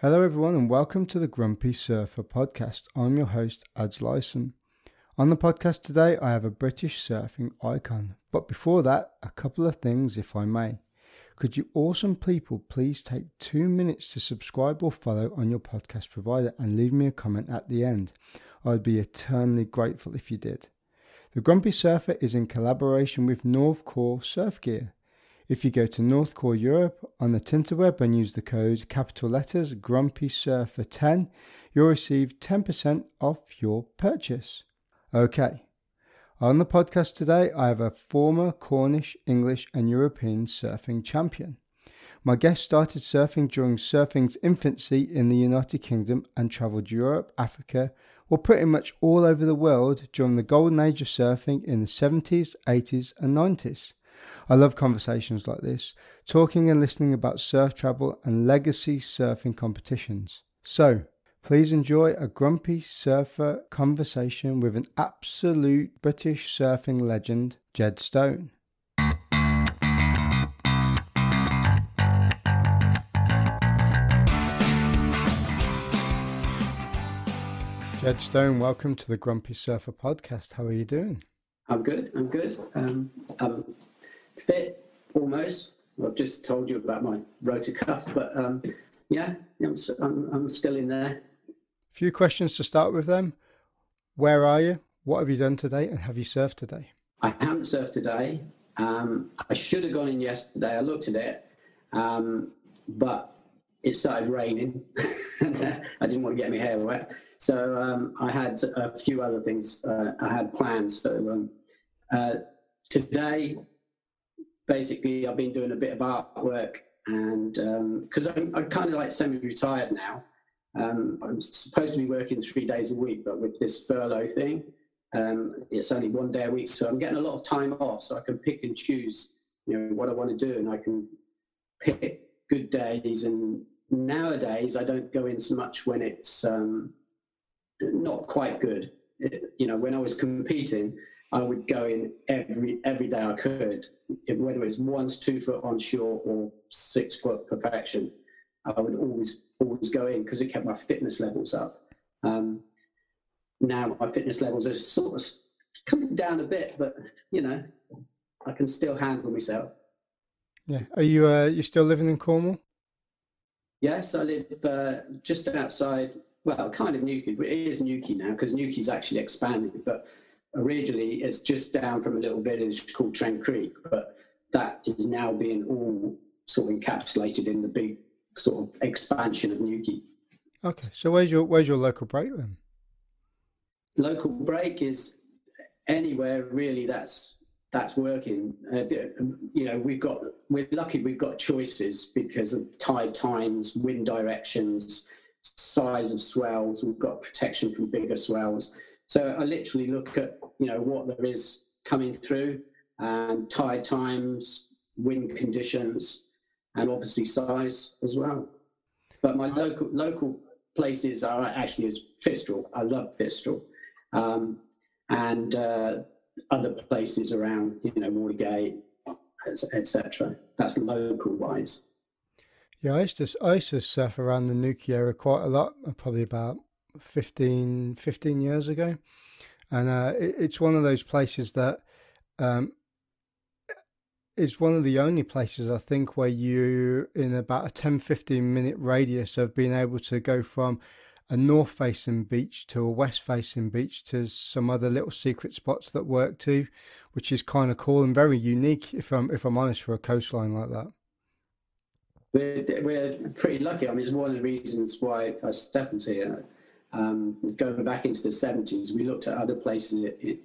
Hello, everyone, and welcome to the Grumpy Surfer podcast. I'm your host, Ads Lyson. On the podcast today, I have a British surfing icon. But before that, a couple of things, if I may. Could you awesome people please take two minutes to subscribe or follow on your podcast provider and leave me a comment at the end? I would be eternally grateful if you did. The Grumpy Surfer is in collaboration with Northcore Surf Gear. If you go to Northcore Europe on the Tinterweb and use the code capital letters Grumpy Surfer 10, you'll receive 10% off your purchase. Okay. On the podcast today, I have a former Cornish, English, and European surfing champion. My guest started surfing during surfing's infancy in the United Kingdom and travelled Europe, Africa, or pretty much all over the world during the golden age of surfing in the 70s, 80s, and 90s. I love conversations like this, talking and listening about surf travel and legacy surfing competitions. So, please enjoy a grumpy surfer conversation with an absolute British surfing legend, Jed Stone. Jed Stone, welcome to the Grumpy Surfer podcast. How are you doing? I'm good. I'm good. Um, I'm fit almost. I've just told you about my rotor cuff, but um, yeah, I'm, I'm, I'm still in there. A few questions to start with them. Where are you? What have you done today? And have you surfed today? I haven't surfed today. Um, I should have gone in yesterday. I looked at it, um, but it started raining. I didn't want to get my hair wet. So um, I had a few other things uh, I had planned. So um, uh, today, basically, I've been doing a bit of artwork, and because um, I'm, I'm kind of like semi-retired now, um, I'm supposed to be working three days a week, but with this furlough thing, um, it's only one day a week. So I'm getting a lot of time off, so I can pick and choose, you know, what I want to do, and I can pick good days. And nowadays, I don't go in so much when it's um, not quite good. It, you know, when I was competing, I would go in every every day I could, whether it's one to two foot onshore or six foot perfection. I would always always go in because it kept my fitness levels up. Um, now my fitness levels are sort of coming down a bit, but you know, I can still handle myself. Yeah. Are you uh, you still living in Cornwall? Yes, I live uh, just outside well, kind of Newquay. It is Newquay now because Newquay's actually expanded, but originally it's just down from a little village called Trencreek, but that is now being all sort of encapsulated in the big sort of expansion of Newquay. Okay, so where's your where's your local break then? Local break is anywhere really that's that's working. Uh, you know, we've got we're lucky we've got choices because of tide times, wind directions, size of swells. We've got protection from bigger swells. So I literally look at you know what there is coming through and tide times, wind conditions, and obviously size as well. But my local local places are actually is Fistral. I love Fistral, um, and uh, other places around you know Watergate, etc. That's local wise. Yeah, I used to I used to surf around the area quite a lot, probably about 15, 15 years ago, and uh, it, it's one of those places that um, is one of the only places I think where you in about a 10, 15 minute radius of being able to go from a north facing beach to a west facing beach to some other little secret spots that work too, which is kind of cool and very unique if I'm if I'm honest for a coastline like that we're, we're pretty lucky. I mean, it's one of the reasons why I stepped here. Um, going back into the 70s, we looked at other places in,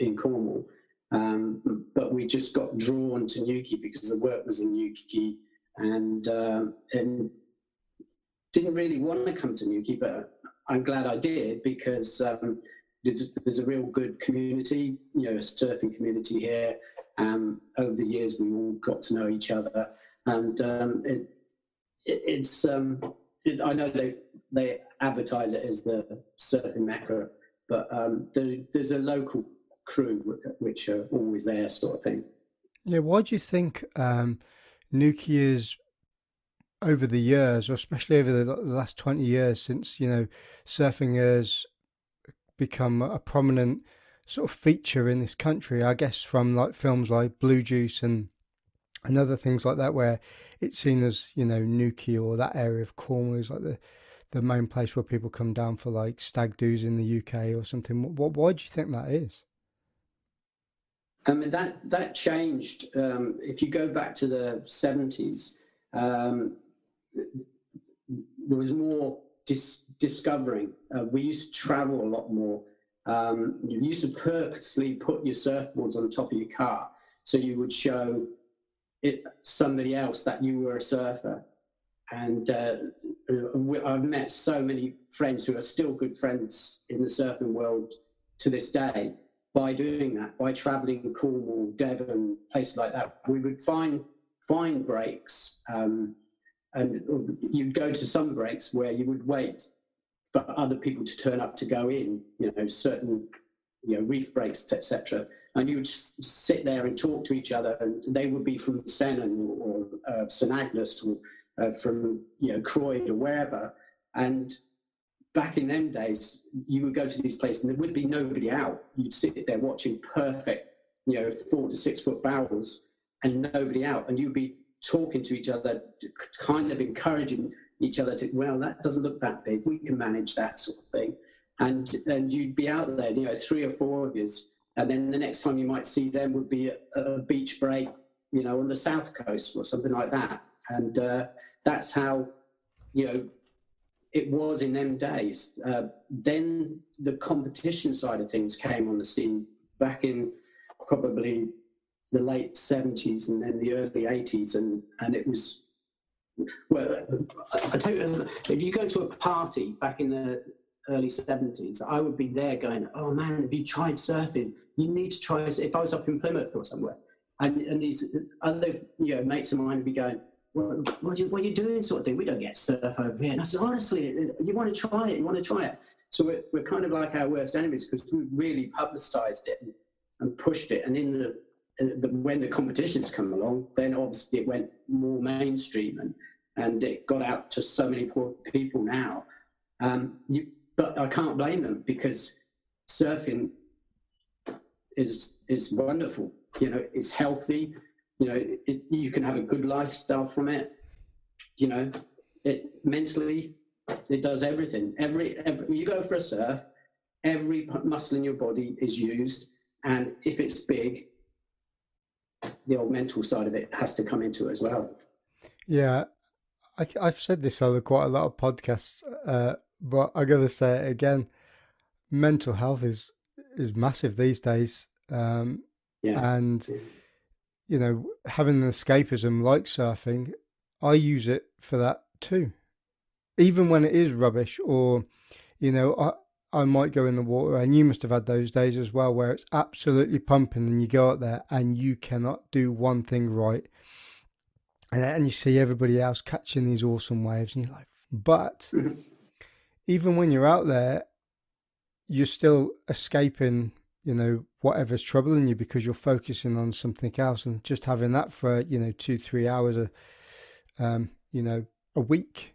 in Cornwall, um, but we just got drawn to Newquay because the work was in Newquay and, um, and didn't really want to come to Newquay, but I'm glad I did because um, there's, there's, a real good community, you know, a surfing community here. Um, over the years, we all got to know each other and um, it, it, it's it, I know they they advertise it as the surfing mecca, but um, there, there's a local crew which are always there, sort of thing. Yeah, why do you think um, is over the years, or especially over the last 20 years since, you know, surfing has become a prominent sort of feature in this country, I guess from like films like Blue Juice and and other things like that, where it's seen as, you know, Newquay or that area of Cornwall is like the the main place where people come down for like stag doos in the UK or something. What, why do you think that is? I mean that that changed. Um, if you go back to the seventies, um, there was more dis- discovering. Uh, we used to travel a lot more. Um, you used to purposely put your surfboards on the top of your car so you would show it somebody else that you were a surfer. And uh, I've met so many friends who are still good friends in the surfing world to this day by doing that, by traveling Cornwall, Devon, places like that. We would find find breaks, um, and you'd go to some breaks where you would wait for other people to turn up to go in. You know, certain you know reef breaks, etc. And you would sit there and talk to each other, and they would be from Sennen or, uh, St Agnes or uh, from you know Croyde or wherever, and back in them days, you would go to these places and there would be nobody out. You'd sit there watching perfect, you know, four to six foot barrels and nobody out. And you'd be talking to each other, kind of encouraging each other to, well, that doesn't look that big. We can manage that sort of thing. And, and you'd be out there, you know, three or four of you. And then the next time you might see them would be a, beach break, you know, on the south coast or something like that. And uh, that's how, you know, it was in them days. Uh, then the competition side of things came on the scene back in probably the late 70s and then the early 80s, and, and it was. Well, I tell you, if you go to a party back in the early 70s, I would be there going, Oh man, have you tried surfing? You need to try. If I was up in Plymouth or somewhere, and, and these other you know, mates of mine would be going, what, what, are you, what, are you, doing sort of thing. We don't get surf over here. And I said, honestly, you want to try it, you want to try it. So we're, we're kind of like our worst enemies because we really publicized it and, pushed it. And in the, the, when the competitions come along, then obviously it went more mainstream and, and it got out to so many people now. Um, you, but I can't blame them because surfing is is wonderful. You know, it's healthy. You know it, you can have a good lifestyle from it. You know it mentally it does everything. Every, every you go for a surf every muscle in your body is used. And if it's big the old mental side of it has to come into it as well. Yeah I, have said this on quite a lot of podcasts uh, but i gotta say it again mental health is is massive these days um, yeah. and you know, having an escapism like surfing, I use it for that too. Even when it is rubbish, or, you know, I, I might go in the water, and you must have had those days as well where it's absolutely pumping, and you go out there and you cannot do one thing right. And, and you see everybody else catching these awesome waves, and you're like, but even when you're out there, you're still escaping you know whatever's troubling you because you're focusing on something else and just having that for you know two three hours a um, you know a week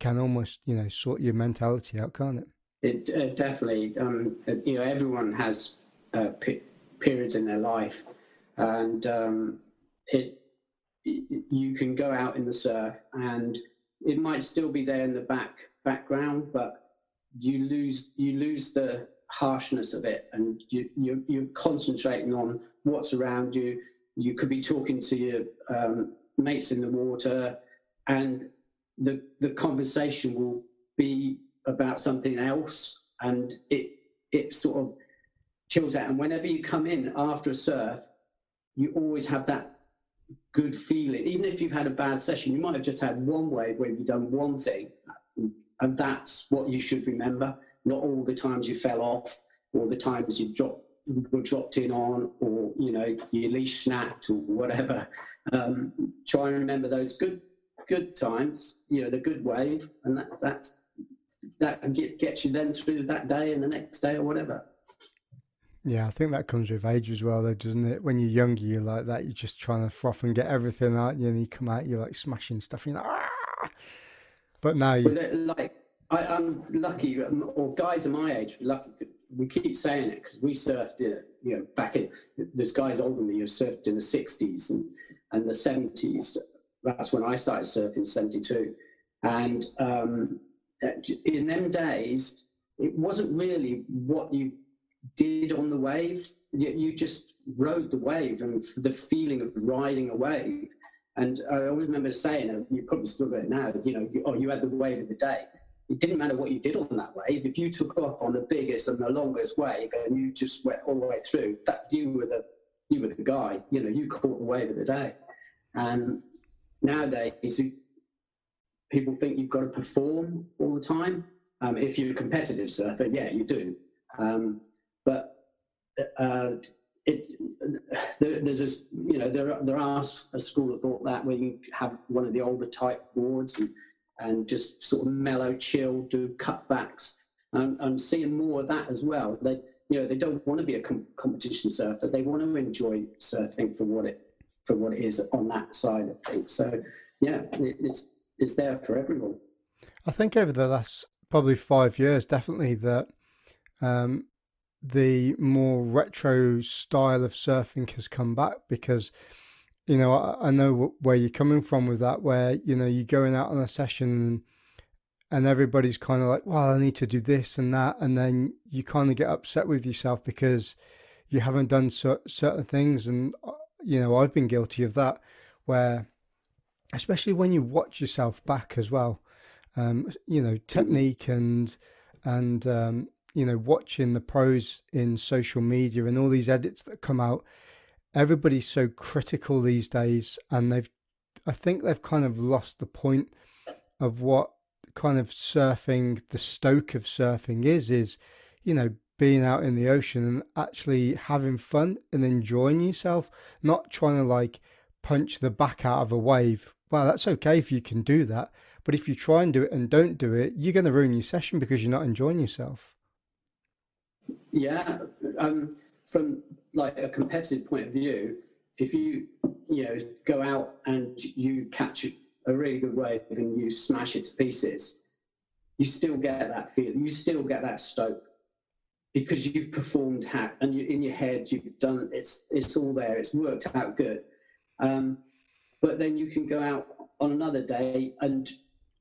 can almost you know sort your mentality out can't it? It uh, definitely um, you know everyone has uh, p- periods in their life and um, it you can go out in the surf and it might still be there in the back background but you lose you lose the harshness of it and you, you, you're concentrating on what's around you. You could be talking to your um, mates in the water and the, the conversation will be about something else and it, it sort of chills out. And whenever you come in after a surf, you always have that good feeling. Even if you've had a bad session, you might have just had one wave where you've done one thing, and that's what you should remember not all the times you fell off or the times you dropped were dropped in on or you know your leash snapped or whatever um, try and remember those good good times you know the good wave and that that's that get, gets you then through that day and the next day or whatever yeah, I think that comes with age as well, though, doesn't it? When you're younger, you're like that. You're just trying to froth and get everything out, and you come out, you're like smashing stuff. And you're like, ah! But now you uh, like I, I'm lucky, um, or guys of my age, lucky. We keep saying it because we surfed it, you know, back in. There's guys older than me who surfed in the '60s and and the '70s. That's when I started surfing, '72, and um, in them days, it wasn't really what you did on the wave. You, you just rode the wave and the feeling of riding a wave. And I always remember saying, and you probably still got it now, you know, you, oh, you had the wave of the day it didn't matter what you did on that wave. If you took off on the biggest and the longest wave and you just went all the way through, that you were the you were the guy. You know, you caught the wave of the day. And nowadays, people think you've got to perform all the time. Um, if you're a competitive surfer, yeah, you do. Um, but uh, it, there, there's a, you know, there, there are a school of thought that where you have one of the older type boards and and just sort of mellow, chill, do cutbacks. And I'm seeing more of that as well. They, you know, they don't want to be a com- competition surfer. They want to enjoy surfing for what it for what it is on that side of things. So, yeah, it, it's it's there for everyone. I think over the last probably five years, definitely that um, the more retro style of surfing has come back because you know, I, I, know where you're coming from with that, where, you know, you're going out on a session and, everybody's kind of like, well, I need to do this and that. And then you kind of get upset with yourself because you haven't done cer- certain things. And, uh, you know, I've been guilty of that, where, especially when you watch yourself back as well, um, you know, technique and, and, um, you know, watching the pros in social media and all these edits that come out, everybody's so critical these days, and they've, I think they've kind of lost the point of what kind of surfing, the stoke of surfing is, is, you know, being out in the ocean and actually having fun and enjoying yourself, not trying to like punch the back out of a wave. Well, that's okay if you can do that. But if you try and do it and don't do it, you're going to ruin your session because you're not enjoying yourself. Yeah. Um, from like a competitive point of view, if you you know go out and you catch a really good wave and you smash it to pieces, you still get that feel. You still get that stoke because you've performed hat and you in your head you've done it's it's all there. It's worked out good. Um, but then you can go out on another day and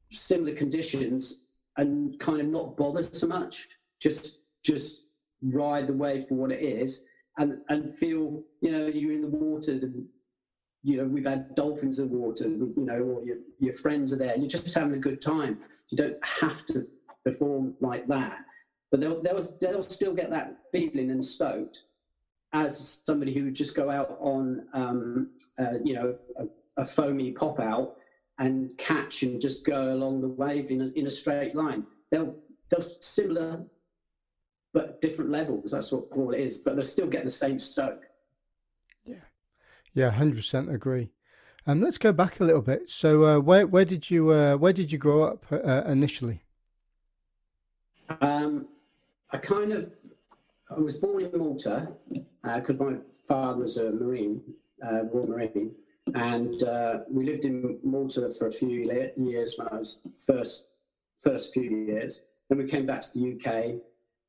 similar conditions and kind of not bother so much. Just just ride the wave for what it is and and feel you know you're in the water and you know we've had dolphins in the water you know or your, your friends are there and you're just having a good time. You don't have to perform like that. But they'll, they'll, they'll still get that feeling and stoked as somebody who would just go out on um, uh, you know a, a, foamy pop out and catch and just go along the wave in a, in a straight line. They'll they'll similar but different levels. That's what all it is. But they'll still get the same stoke. Yeah, yeah, hundred percent agree. Um, let's go back a little bit. So, uh, where where did you uh, where did you grow up uh, initially? Um, I kind of I was born in Malta because uh, my father was a Marine, uh, Royal Marine, and uh, we lived in Malta for a few years when I was first first few years. Then we came back to the UK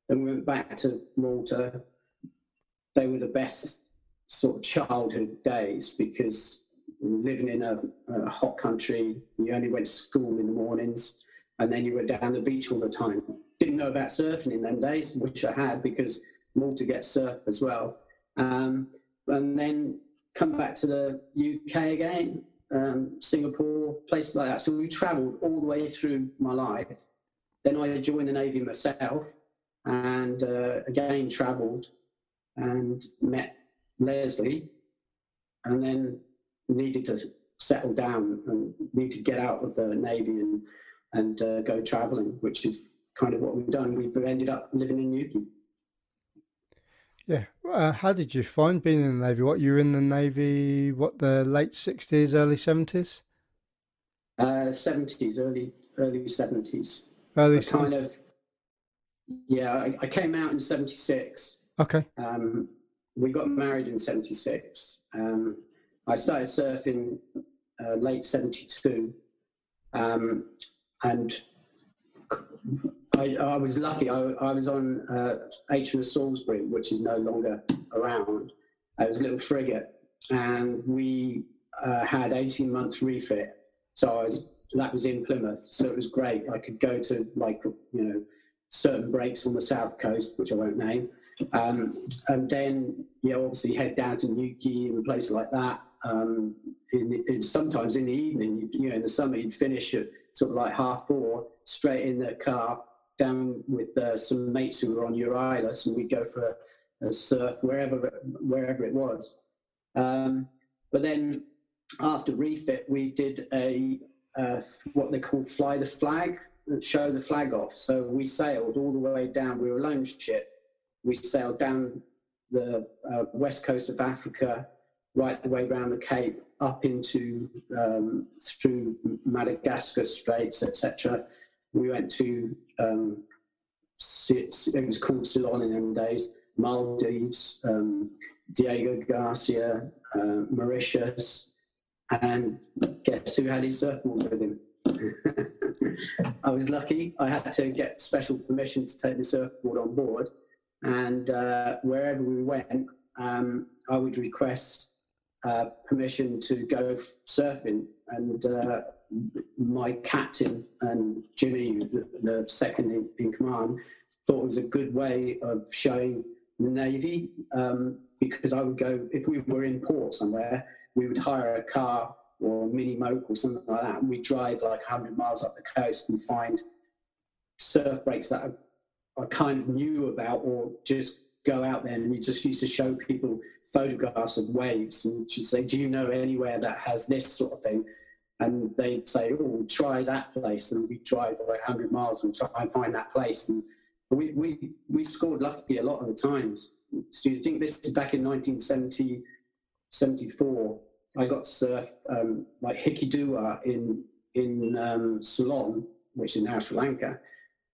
then we went back to Malta. They were the best sort of childhood days because living in a, a, hot country, you only went to school in the mornings and then you were down the beach all the time. Didn't know about surfing in them days, which I had because Malta gets surf as well. Um, and then come back to the UK again, um, Singapore, places like that. So we travelled all the way through my life. Then I joined the Navy myself and uh, again travelled and met Leslie, and then needed to settle down and need to get out of the navy and and uh, go travelling, which is kind of what we've done. We've ended up living in Newquay. Yeah. Uh, how did you find being in the navy? What you were in the navy? What the late sixties, early seventies? Uh, seventies, early early seventies. Early kind of yeah, I, I came out in 76. Okay. Um, we got married in 76. Um, I started surfing uh, late 72. Um, and I, I, was lucky. I, I was on uh, HMS Salisbury, which is no longer around. It was a little frigate, and we uh, had 18 months refit. So I was that was in Plymouth, so it was great. I could go to like you know certain breaks on the south coast, which I won't name, um, and then you know obviously head down to Newquay and places like that. Um, in, in, sometimes in the evening, you know, in the summer, you'd finish at sort of like half four, straight in the car down with uh, some mates who were on Euryalus, and we'd go for a, a surf wherever wherever it was. Um, but then after refit, we did a uh, what they call fly the flag, show the flag off. So we sailed all the way down. We were a lone ship. We sailed down the uh, west coast of Africa, right the way around the Cape, up into um, through Madagascar Straits, etc. We went to um, it was called Ceylon in them days, Maldives, um, Diego Garcia, uh, Mauritius, and guess who had his surfboard with him? I was lucky. I had to get special permission to take the surfboard on board, and uh, wherever we went, um, I would request uh, permission to go surfing. And uh, my captain and Jimmy, the, second in, in, command, thought it was a good way of showing the Navy um, because I would go if we were in port somewhere we would hire a car or mini moke or something like that, and we'd drive like 100 miles up the coast and find surf breaks that I, kind of knew about, or just go out there and we just used to show people photographs of waves and just say, "Do you know anywhere that has this sort of thing?" And they'd say, "Oh, we'll try that place," and we'd drive like 100 miles and try and find that place. And we we we scored lucky a lot of the times. So you think this is back in 1970? 74, I got to surf um, like Hikkaduwa in in um, Ceylon, which is now Sri Lanka.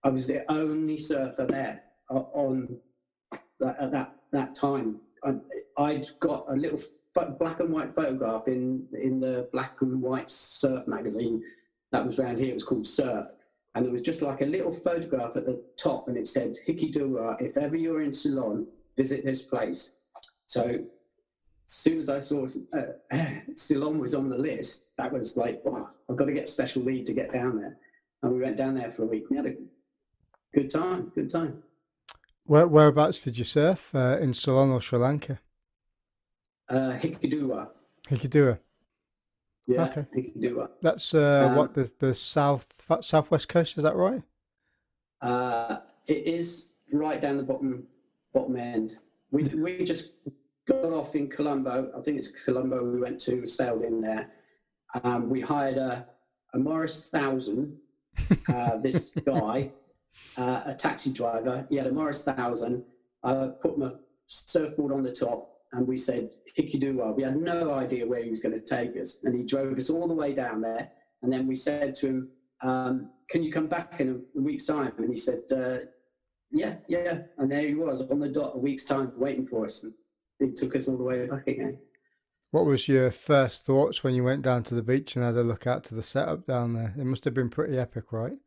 I was the only surfer there on at that that time. I, would got a little black and white photograph in in the black and white surf magazine that was around here. It was called Surf, and it was just like a little photograph at the top, and it said Hikkaduwa. If ever you're in Ceylon, visit this place. So as soon as I saw uh, Ceylon was on the list, that was like, oh, I've got to get special lead to get down there. And we went down there for a week. We had a good time, good time. Where, whereabouts did you surf? Uh, in Ceylon or Sri Lanka? Uh, Hikkaduwa. Hikkaduwa. Yeah, okay. Hikkaduwa. That's uh, um, what the the south southwest coast. Is that right? Uh, it is right down the bottom bottom end. We we just got off in Colombo. I think it's Colombo we went to, sailed in there. Um, we hired a, a Morris Thousand, uh, this guy, uh, a taxi driver. He had a Morris Thousand. I put my surfboard on the top and we said, Hikkaduwa. We had no idea where he was going to take us. And he drove us all the way down there. And then we said to him, um, Can you come back in a, a week's time? And he said, uh, Yeah, yeah. And there he was on the dot, a week's time, waiting for us. And he took us all the way back again. What was your first thoughts when you went down to the beach and had a look out to the setup down there? It must have been pretty epic, right?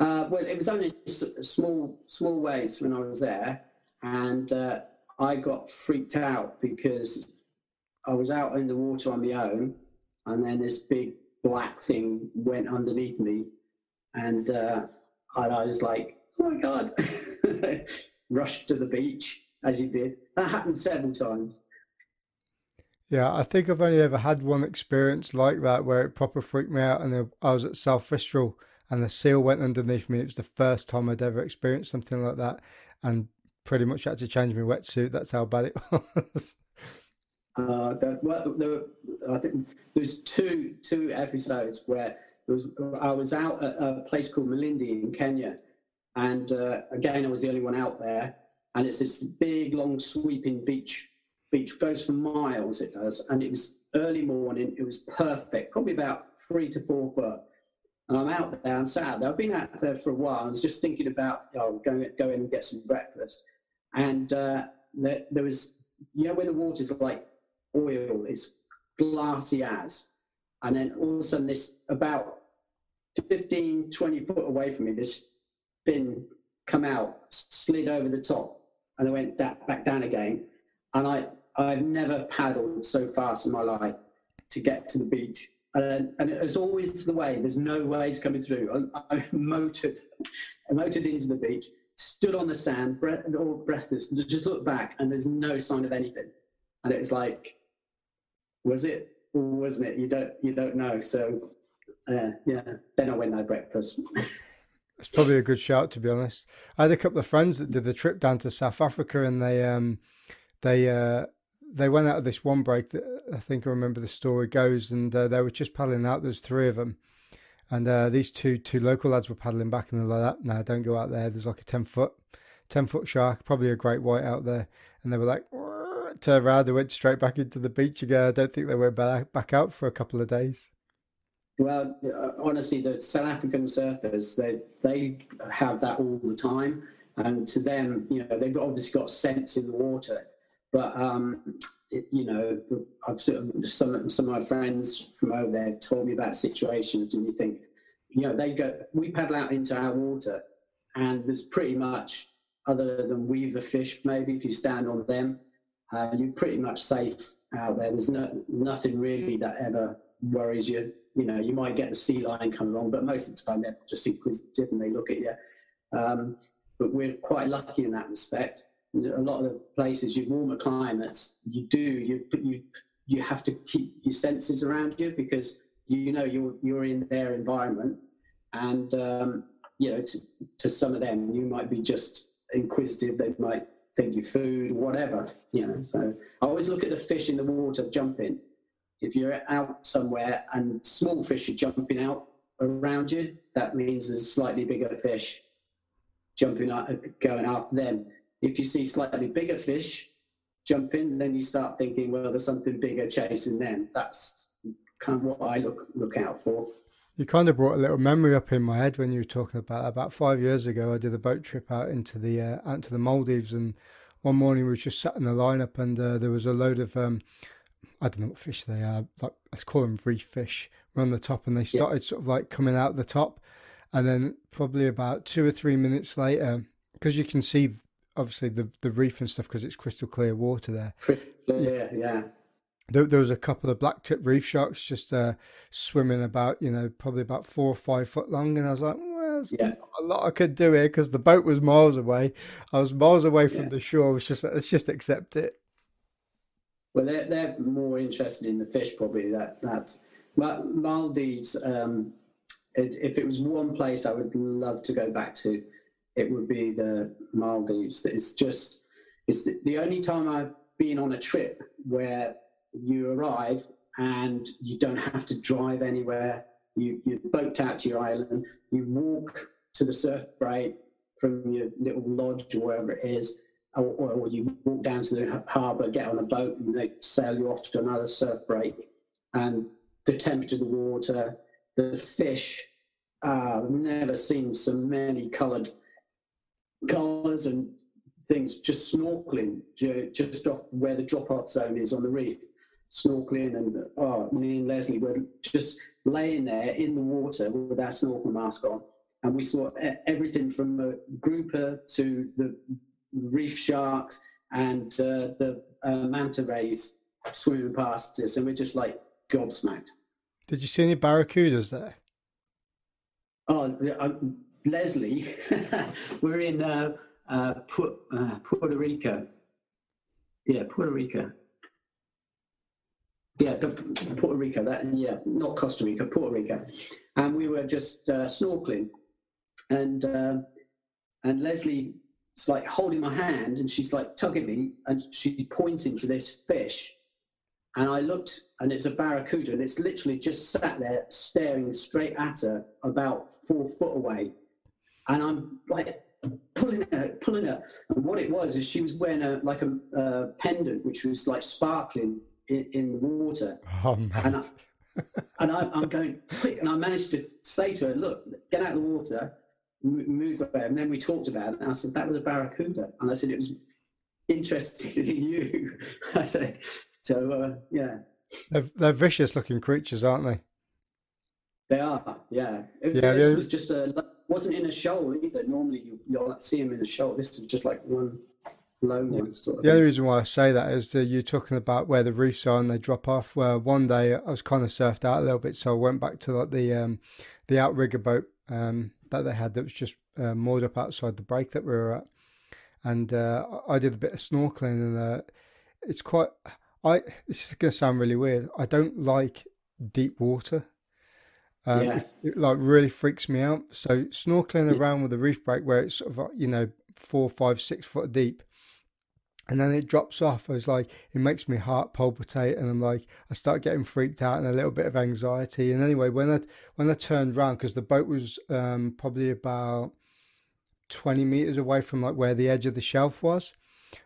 Uh, well, it was only small small waves when I was there, and uh, I got freaked out because I was out in the water on my own, and then this big black thing went underneath me, and uh, I was like, "Oh my god!" Rushed to the beach, as you did. That happened several times. Yeah, I think I've only ever had one experience like that where it proper freaked me out, and I was at South Fistral and the seal went underneath me. It was the first time I'd ever experienced something like that, and pretty much had to change my wetsuit. That's how bad it was. Uh, well, there were, I think there's two two episodes where was, I was out at a place called Malindi in Kenya, and uh, again I was the only one out there, and it's this big, long, sweeping beach. Beach goes for miles. It does, and it was early morning. It was perfect, probably about three to four foot. And I'm out there. I'm there. I've been out there for a while. I was just thinking about oh, going go in and get some breakfast. And uh, there, there was, you know, where the water's like oil, it's glassy as. And then all of a sudden, this about 15, 20 foot away from me, this fin come out, slid over the top, and I went back down again. And I, I've never paddled so fast in my life to get to the beach. And, and it's always the way. There's no waves coming through. I, I motored, I motored into the beach, stood on the sand, breath, all breathless, just looked back, and there's no sign of anything. And it was like, was it or wasn't it? You don't, you don't know. So, uh, yeah. Then I went and had breakfast. It's probably a good shout, to be honest. I had a couple of friends that did the trip down to South Africa, and they um, they uh, they went out of this one break that I think I remember the story goes, and uh, they were just paddling out. There's three of them, and uh, these two two local lads were paddling back, and they're like, "No, don't go out there. There's like a ten foot ten foot shark, probably a great white out there." And they were like, "Turn around." They went straight back into the beach again. I don't think they went back back out for a couple of days. Well, uh, honestly, the South African surfers they they have that all the time, and to them, you know, they've obviously got sense in the water. But um, it, you know, I've some some of my friends from over there told me about situations, and you think, you know, they go, we paddle out into our water, and there's pretty much other than weaver fish, maybe if you stand on them, uh, you're pretty much safe out there. There's no nothing really that ever worries you you know, you might get the sea lion come along, but most of the time they're just inquisitive and they look at you. Um, but we're quite lucky in that respect. A lot of the places, you warmer climates, you do you you you have to keep your senses around you because you know you're you're in their environment, and um, you know to, to some of them you might be just inquisitive. They might think you food, whatever. You know, so I always look at the fish in the water jumping if you're out somewhere and small fish are jumping out around you, that means there's slightly bigger fish jumping out, going after them. If you see slightly bigger fish jumping, then you start thinking, well, there's something bigger chasing them. That's kind of what I look look out for. You kind of brought a little memory up in my head when you were talking about about five years ago. I did a boat trip out into the uh, out to the Maldives, and one morning we were just sat in the lineup, and uh, there was a load of um, I don't know what fish they are. Like let's call them reef fish. We're on the top, and they started yeah. sort of like coming out the top, and then probably about two or three minutes later, because you can see obviously the the reef and stuff because it's crystal clear water there. Yeah, yeah. There, there was a couple of black tip reef sharks just uh, swimming about, you know, probably about four or five foot long, and I was like, well, yeah. a lot I could do here because the boat was miles away. I was miles away from yeah. the shore. I was just let's just accept it. Well, they're, they're more interested in the fish probably. That that but Maldives. Um, it, if it was one place I would love to go back to, it would be the Maldives. It's just it's the, the only time I've been on a trip where you arrive and you don't have to drive anywhere. You you boat out to your island. You walk to the surf break from your little lodge or wherever it is, or, or you walk down to the harbour, get on a boat, and they sail you off to another surf break. And the temperature of the water, the fish. Uh, never seen so many coloured colours and things. Just snorkeling, just off where the drop-off zone is on the reef, snorkeling, and oh, me and Leslie were just laying there in the water with our snorkel mask on, and we saw everything from a grouper to the reef sharks and uh, the uh, manta rays swimming past us, and we're just like gobsmacked. Did you see any barracudas there? Oh, uh, Leslie, we're in uh, uh, uh, Puerto Rico. Yeah, Puerto Rico. Yeah, Puerto Rico. That yeah, not Costa Rica, Puerto Rico, and we were just snorkeling, and and Leslie it's like holding my hand and she's like tugging me and she's pointing to this fish. And I looked and it's a barracuda and it's literally just sat there staring straight at her about four foot away. And I'm like pulling her, pulling her. And what it was is she was wearing a like a, pendant which was like sparkling in, in the water. Oh. And, I, and I, I'm going quick and I managed to say to her, look, get out of the water move away. And then we talked about it. And I said, that was a barracuda. And I said, it was interested in you. I said, so uh, yeah. They're, they're vicious looking creatures, aren't they? They are, yeah. It, Yeah, this was just a wasn't in a shoal either. Normally you you'll see them in a shoal. This was just like one lone one sort of The thing. reason why I say that is that you're talking about where the reefs are and they drop off. Where one day I was kind of surfed out a little bit, so I went back to like the um, the outrigger boat um, that they had that was just uh, moored up outside the break that we were at, and uh, I did a bit of snorkeling and uh, it's quite. I this is gonna sound really weird. I don't like deep water. Um, Yeah. it, it like really freaks me out. So snorkeling around with a reef break where it's sort of you know four, five, six foot deep, and then it drops off. I was like, it makes my heart palpitate, and I'm like, I start getting freaked out and a little bit of anxiety. And anyway, when I when I turned round because the boat was um, probably about twenty meters away from like where the edge of the shelf was.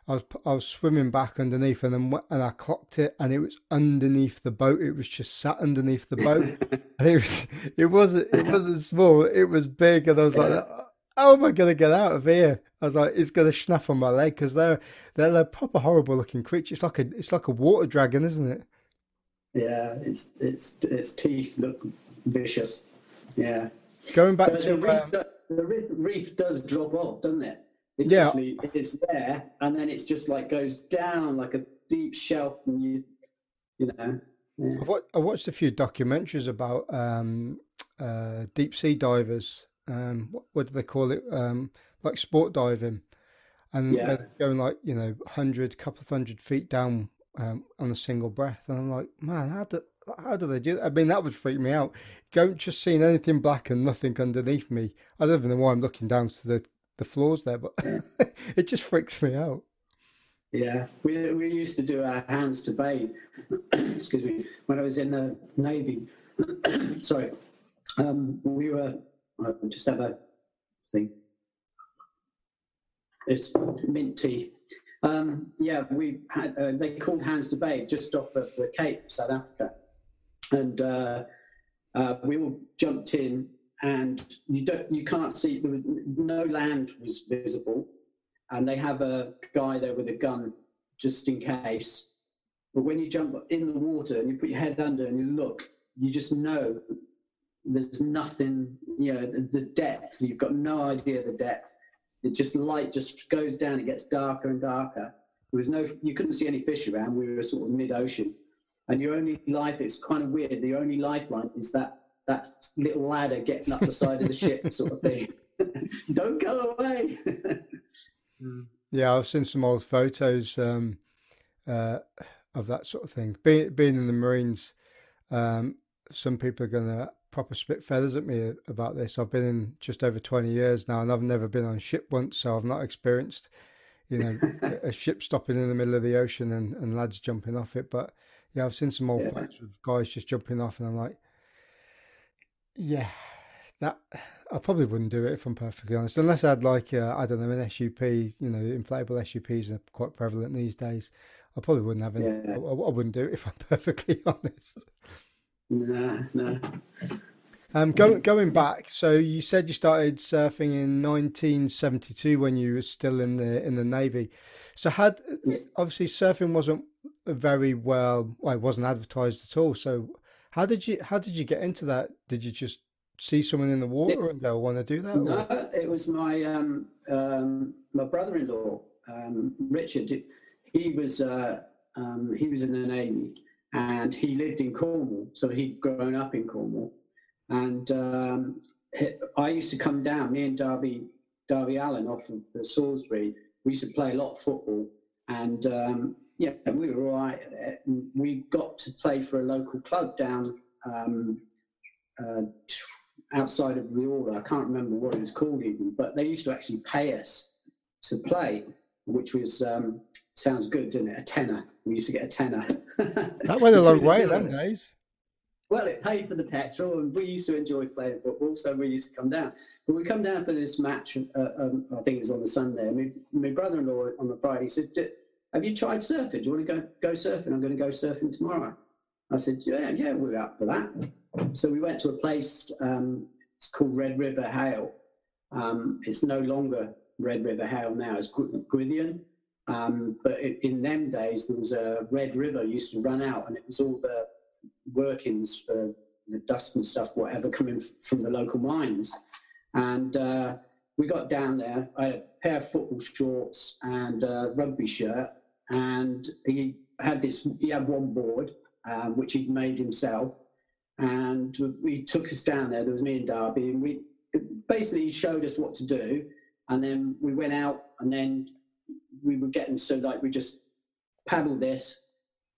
I was I was swimming back underneath, and then and I clocked it, and it was underneath the boat. It was just sat underneath the boat, and it was it wasn't it wasn't small. It was big, and I was like, Yeah. "How am I gonna get out of here?" I was like, "It's gonna snap on my leg because they're they're a proper horrible looking creature. It's like a it's like a water dragon, isn't it?" Yeah, it's it's its teeth look vicious. Yeah. Going back But to the reef, um, the reef, reef does drop off, doesn't it? It Yeah. Actually, it's there, and then it's just like goes down like a deep shelf, and you, you know. Yeah. I watched a few documentaries about um, uh, deep sea divers. Um, what, what do they call it? Um, like sport diving, and Yeah. going like you know, hundred, couple of hundred feet down um, on a single breath. And I'm like, man, how do how do they do that? I mean, that would freak me out. Going just seeing anything black and nothing underneath me. I don't even know why I'm looking down to the the floors there, but it just freaks me out. Yeah, we, we used to do our hands to bathe. Excuse me. When I was in the navy, sorry, um, we were. I'll just have a thing. It's mint tea. Um, yeah, we had. Uh, they called hands to bathe just off of the Cape, South Africa, and uh, uh, we all jumped in, and you don't, you can't see. No land was visible and they have a guy there with a gun just in case. But when you jump in the water and you put your head under and you look, you just know there's nothing, you know, the, the depth, you've got no idea the depth. It just light just goes down, it gets darker and darker. There was no, you couldn't see any fish around, we were sort of mid ocean. And your only life, it's kind of weird, the only lifeline is that, that little ladder getting up the side of the ship sort of thing. Don't go away. Yeah, I've seen some old photos um, uh, of that sort of thing. Being being in the Marines, um, some people are going to proper spit feathers at me about this. I've been in just over twenty years now, and I've never been on a ship once, so I've not experienced, you know, a- ship stopping in the middle of the ocean and, and lads jumping off it. But yeah, I've seen some old Yeah. photos with guys just jumping off, and I'm like, yeah, that I probably wouldn't do it if I'm perfectly honest, unless I had like uh, I don't know an SUP. You know, inflatable SUPs are quite prevalent these days. I probably wouldn't have any. Yeah. I, I wouldn't do it if I'm perfectly honest. No, no. Um, going going back, so you said you started surfing in 1972 when you were still in the in the navy. So had obviously surfing wasn't very well, well, it wasn't advertised at all. So how did you how did you get into that? Did you just see someone in the water and go, want to do that"? or- No, it was my um, um, my brother-in-law, um, Richard. He was uh, um, he was in the navy, and he lived in Cornwall, so he'd grown up in Cornwall. And um, I used to come down. Me and Darby Darby Allen off of the Salisbury. We used to play a lot of football, and um, yeah, we were all right. We got to play for a local club down. Um, uh, outside of Riora. I can't remember what it was called even, but they used to actually pay us to play, which was um, sounds good, doesn't it? A tenner. We used to get a tenner. That went a long way two in of them days. Well, it paid for the petrol, and we used to enjoy playing football, so we used to come down. But we come down for this match. Uh, um, I think it was on the Sunday. And my, my brother-in-law on the Friday said, "D- "Have you tried surfing? Do you want to go go surfing? I'm going to go surfing tomorrow." I said, "Yeah, yeah, we're up for that." So we went to a place. Um, it's called Red River Hayle. Um, it's no longer Red River Hayle now. It's Gw- Gwithian. Um, but i in them days, there was a Red River used to run out, and it was all the workings for the dust and stuff, whatever, coming from the local mines. And uh, we got down there. I had a pair of football shorts and a rugby shirt, and he had this. He had one board um, which he'd made himself, and he took us down there. There was me and Darby, and we basically showed us what to do, and then we went out, and then we were getting so like we just paddled this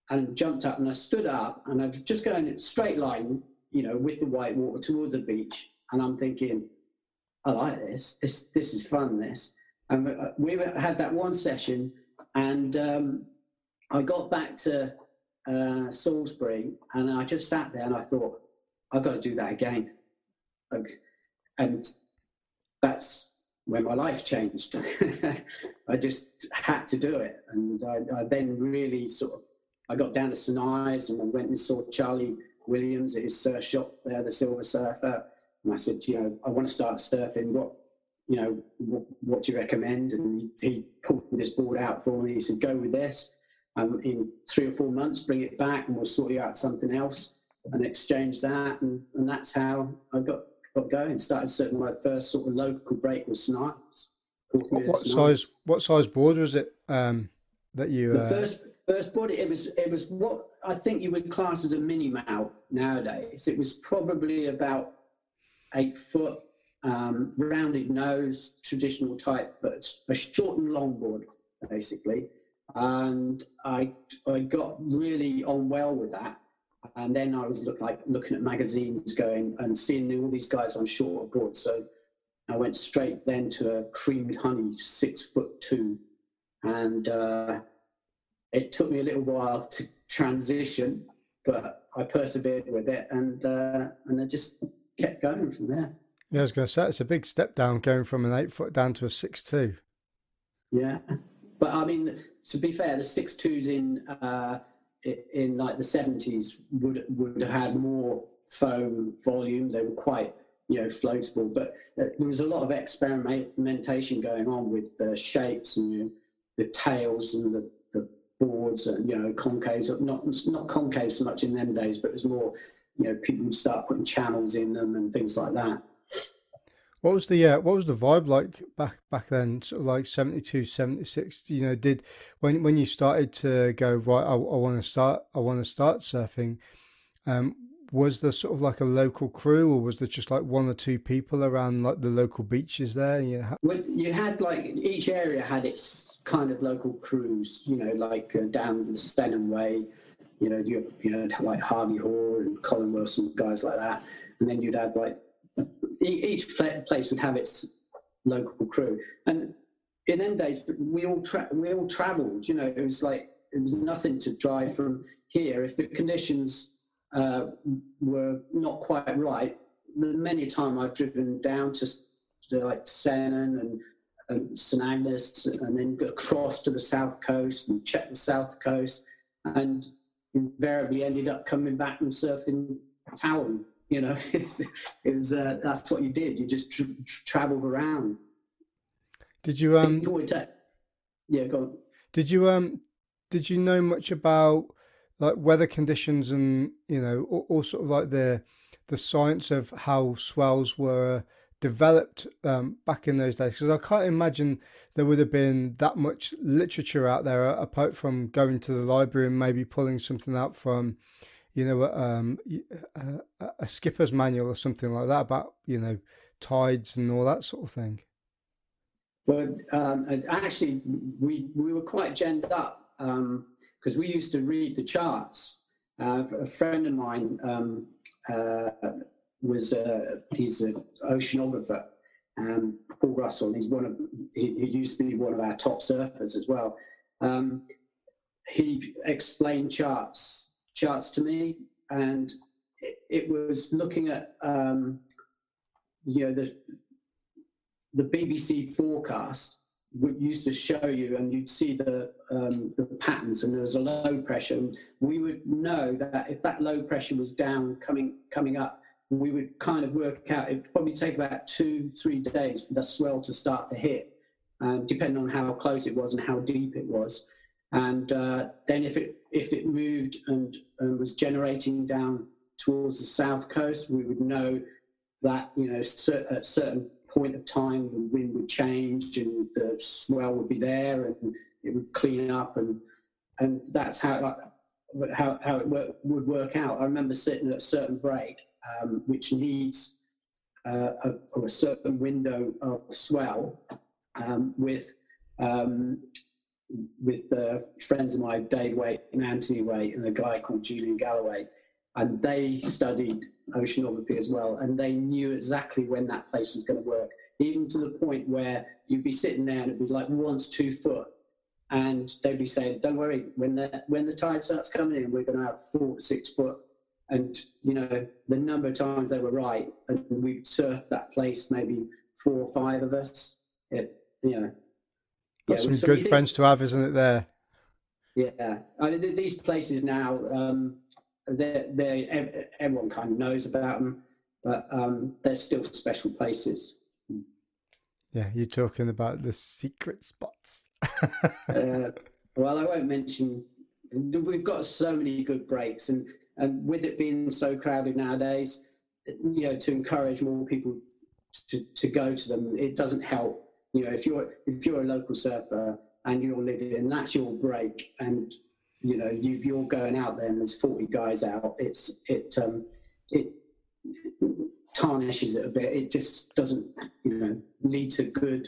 and jumped up, and I stood up, and I was just going straight line, you know, with the white water towards the beach, and I'm thinking, I like this. This this is fun. This, and we had that one session, and um, I got back to uh, Salisbury, and I just sat there and I thought, I've got to do that again. And that's when my life changed. I just had to do it. And I, I, then really sort of, I got down to St Ives and I went and saw Charlie Williams at his surf shop there, the Silver Surfer. And I said, you know, I want to start surfing. What, you know, what, what do you recommend? And he, he pulled this board out for me. He said, go with this um, in three or four months, bring it back, and we'll sort you out something else and exchange that. And, and that's how I got got going. Started setting my first sort of local break with snipes. What, what size? What size board was it um, that you? The uh... first first board. It was it was what I think you would class as a mini mal nowadays. It was probably about eight foot, um, rounded nose, traditional type, but a short and long board basically and I I got really on well with that. And then I was look, like looking at magazines, going and seeing all these guys on shorter boards. So I went straight then to a creamed honey six foot two, and uh, it took me a little while to transition, but I persevered with it, and uh, and I just kept going from there. Yeah, I was going to say it's a big step down going from an eight foot down to a six two. Yeah, but I mean, to be fair, the six twos in uh, in like the seventies would would have had more foam volume. They were quite you know floatable, but uh, there was a lot of experimentation going on with the shapes and you know, the tails and the, the boards and you know concaves. Not not concaves so much in them days, but it was more you know people would start putting channels in them and things like that. What was the uh, what was the vibe like back back then? Sort of like 72, 76? You know, did when when you started to go right? I, I want to start. I want to start surfing. Um, was there sort of like a local crew, or was there just like one or two people around like the local beaches there? You, well, you had like each area had its kind of local crews. You know, like uh, down the Stenham Way. You know, you you know like Harvey Hoare and Colin Wilson, guys like that, and then you'd have like each place would have its local crew. And in them days, we all tra- we all travelled. You know, it was like it was nothing to drive from here. If the conditions uh, were not quite right, many time I've driven down to, to like Sennen and, and St Agnes, and then across to the south coast and check the south coast, and invariably ended up coming back and surfing Towan you know, it was, it was uh, that's what you did. You just tra- traveled around. Did you um? Yeah, go on. Did you um? Did you know much about like weather conditions and you know, or, or sort of like the the science of how swells were developed um, back in those days? Because I can't imagine there would have been that much literature out there apart from going to the library and maybe pulling something out from you know, um, a, a, skipper's manual or something like that about, you know, tides and all that sort of thing? Well, um, actually, we, we were quite genned up because um, we used to read the charts. Uh, a friend of mine um, uh, was a, he's an oceanographer, um, Paul Russell. He's one of he, he, used to be one of our top surfers as well. Um, he explained charts charts to me, and it, it was looking at um, you know the the BBC forecast would used to show you, and you'd see the um, the patterns, and there was a low pressure. We would know that if that low pressure was down coming coming up, we would kind of work out. It'd probably take about two three days for the swell to start to hit, um, depending on how close it was and how deep it was. And uh, then if it if it moved and, and was generating down towards the south coast, we would know that you know at a certain point of time the wind would change and the swell would be there and it would clean up and and that's how how, how it work, would work out. I remember sitting at a certain break, um, which needs uh, a, a, certain window of swell um, with um, with friends of mine, Dave Waite and Anthony Waite, and a guy called Julian Galloway, and they studied oceanography as well, and they knew exactly when that place was going to work, even to the point where you'd be sitting there and it'd be like once two foot, and they'd be saying, "Don't worry, when the when the tide starts coming in, we're going to have four to six foot." And you know the number of times they were right, and we'd surfed that place maybe four or five of us. It, you know, that's yeah, some good friends to have, isn't it? There. Yeah, I mean, these places now, um, they they everyone kind of knows about them, but um, they're still special places. Yeah, you're talking about the secret spots. uh, well, I won't mention. We've got so many good breaks, and and with it being so crowded nowadays, you know, to encourage more people to, to go to them, it doesn't help you know, if you're if you're a local surfer and you're living, that's your break, and you know you you're going out there and there's 40 guys out. It's it um it tarnishes it a bit. It just doesn't you know lead to good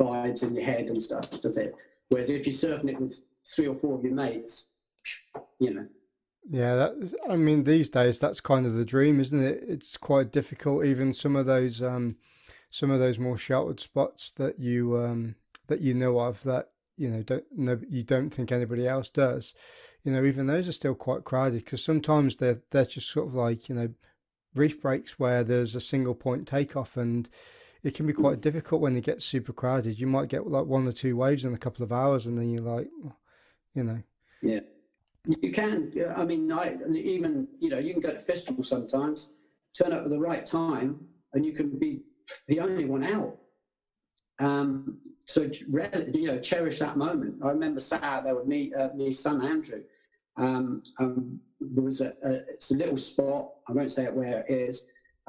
vibes in your head and stuff, does it? Whereas if you're surfing it with three or four of your mates, you know. Yeah, that, I mean, these days that's kind of the dream, isn't it? It's quite difficult. Even some of those um, some of those more sheltered spots that you um, that you know of that you know don't know you don't think anybody else does. You know, even those are still quite crowded because sometimes they're they're just sort of like you know reef breaks where there's a single point takeoff and it can be quite difficult when they get super crowded. You might get like one or two waves in a couple of hours, and then you're like, you know. Yeah, you can. I mean, I, even you know, you can go to Fistral sometimes, turn up at the right time, and you can be the only one out. Um, so you know, cherish that moment. I remember sat out there with me, uh, my son Andrew. Um, um, there was a, a, it's a little spot. I won't say it where it is.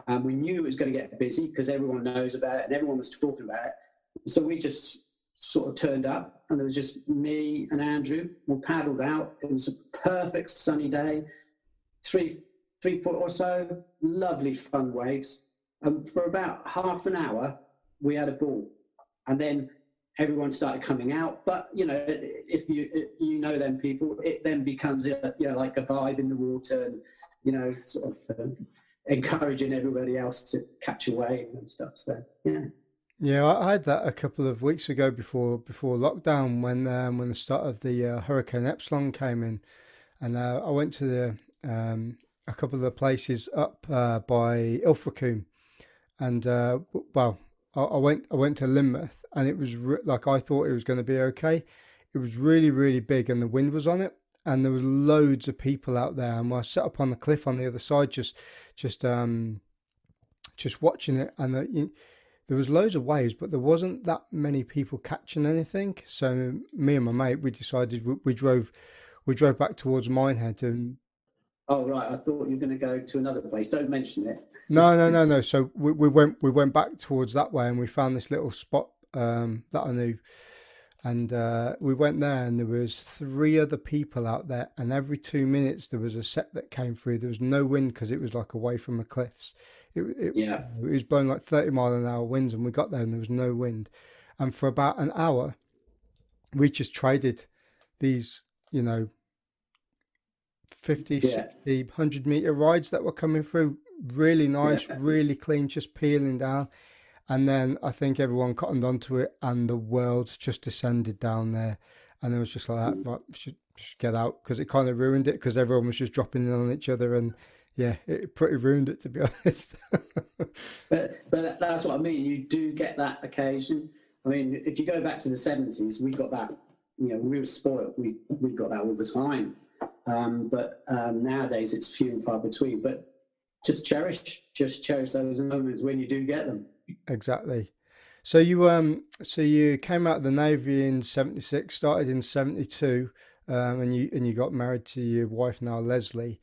Um, we knew it was going to get busy because everyone knows about it and everyone was talking about it. So we just sort of turned up, and there was just me and Andrew. We paddled out. It was a perfect sunny day, three three foot or so, lovely fun waves. And for about half an hour, we had a ball. And then everyone started coming out. But, you know, if you you know them people, it then becomes, you know, like a vibe in the water and, you know, sort of uh, encouraging everybody else to catch a wave and stuff. So, yeah. Yeah, I had that a couple of weeks ago before before lockdown when um, when the start of the uh, Hurricane Epsilon came in, and uh, I went to the um, a couple of the places up uh, by Ilfracombe, and uh, well, I, I, went I went to Lynmouth, and it was re- like I thought it was going to be okay. It was really really big, and the wind was on it, and there were loads of people out there. And I sat up on the cliff on the other side, just just um just watching it, and the, you, there was loads of waves, but there wasn't that many people catching anything. So me and my mate, we decided we, we drove we drove back towards Minehead and. Oh right, I thought you were going to go to another place. Don't mention it. No, no, no, no. So we, we went we went back towards that way, and we found this little spot um, that I knew, and uh, we went there, and there was three other people out there, and every two minutes there was a set that came through. There was no wind because it was like away from the cliffs. It, it, yeah, it was blowing like thirty mile an hour winds, and we got there, and there was no wind, and for about an hour, we just traded these, you know, 50, yeah. 60, 100 meter rides that were coming through really nice, yeah. really clean, just peeling down. And then I think everyone cottoned onto it, and the world just descended down there. And it was just like that, right, should, should get out because it kind of ruined it because everyone was just dropping in on each other. And yeah, it pretty ruined it to be honest. but but that's what I mean. You do get that occasion. I mean, if you go back to the seventies, we got that. You know, we were spoiled. We we got that all the time. Um, but um, nowadays, it's few and far between. But just cherish, just cherish those moments when you do get them. Exactly. So you um, so you came out of the navy in '76, started in '72, um, and you and you got married to your wife now, Leslie.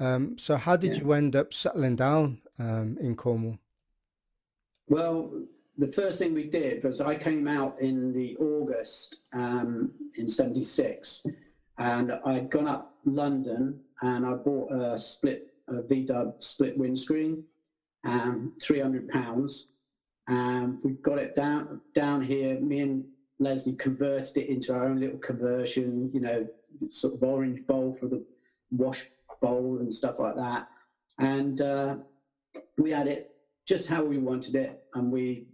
Um, so, how did yeah. you end up settling down um, in Cornwall? Well, the first thing we did was I came out in the August um, in '76, and I'd gone up London and I bought a split a V-dub split windscreen, um, 300 pounds. And we got it down down here. Me and Leslie converted it into our own little conversion, you know, sort of orange bowl for the wash bowl and stuff like that. And uh, we had it just how we wanted it, and we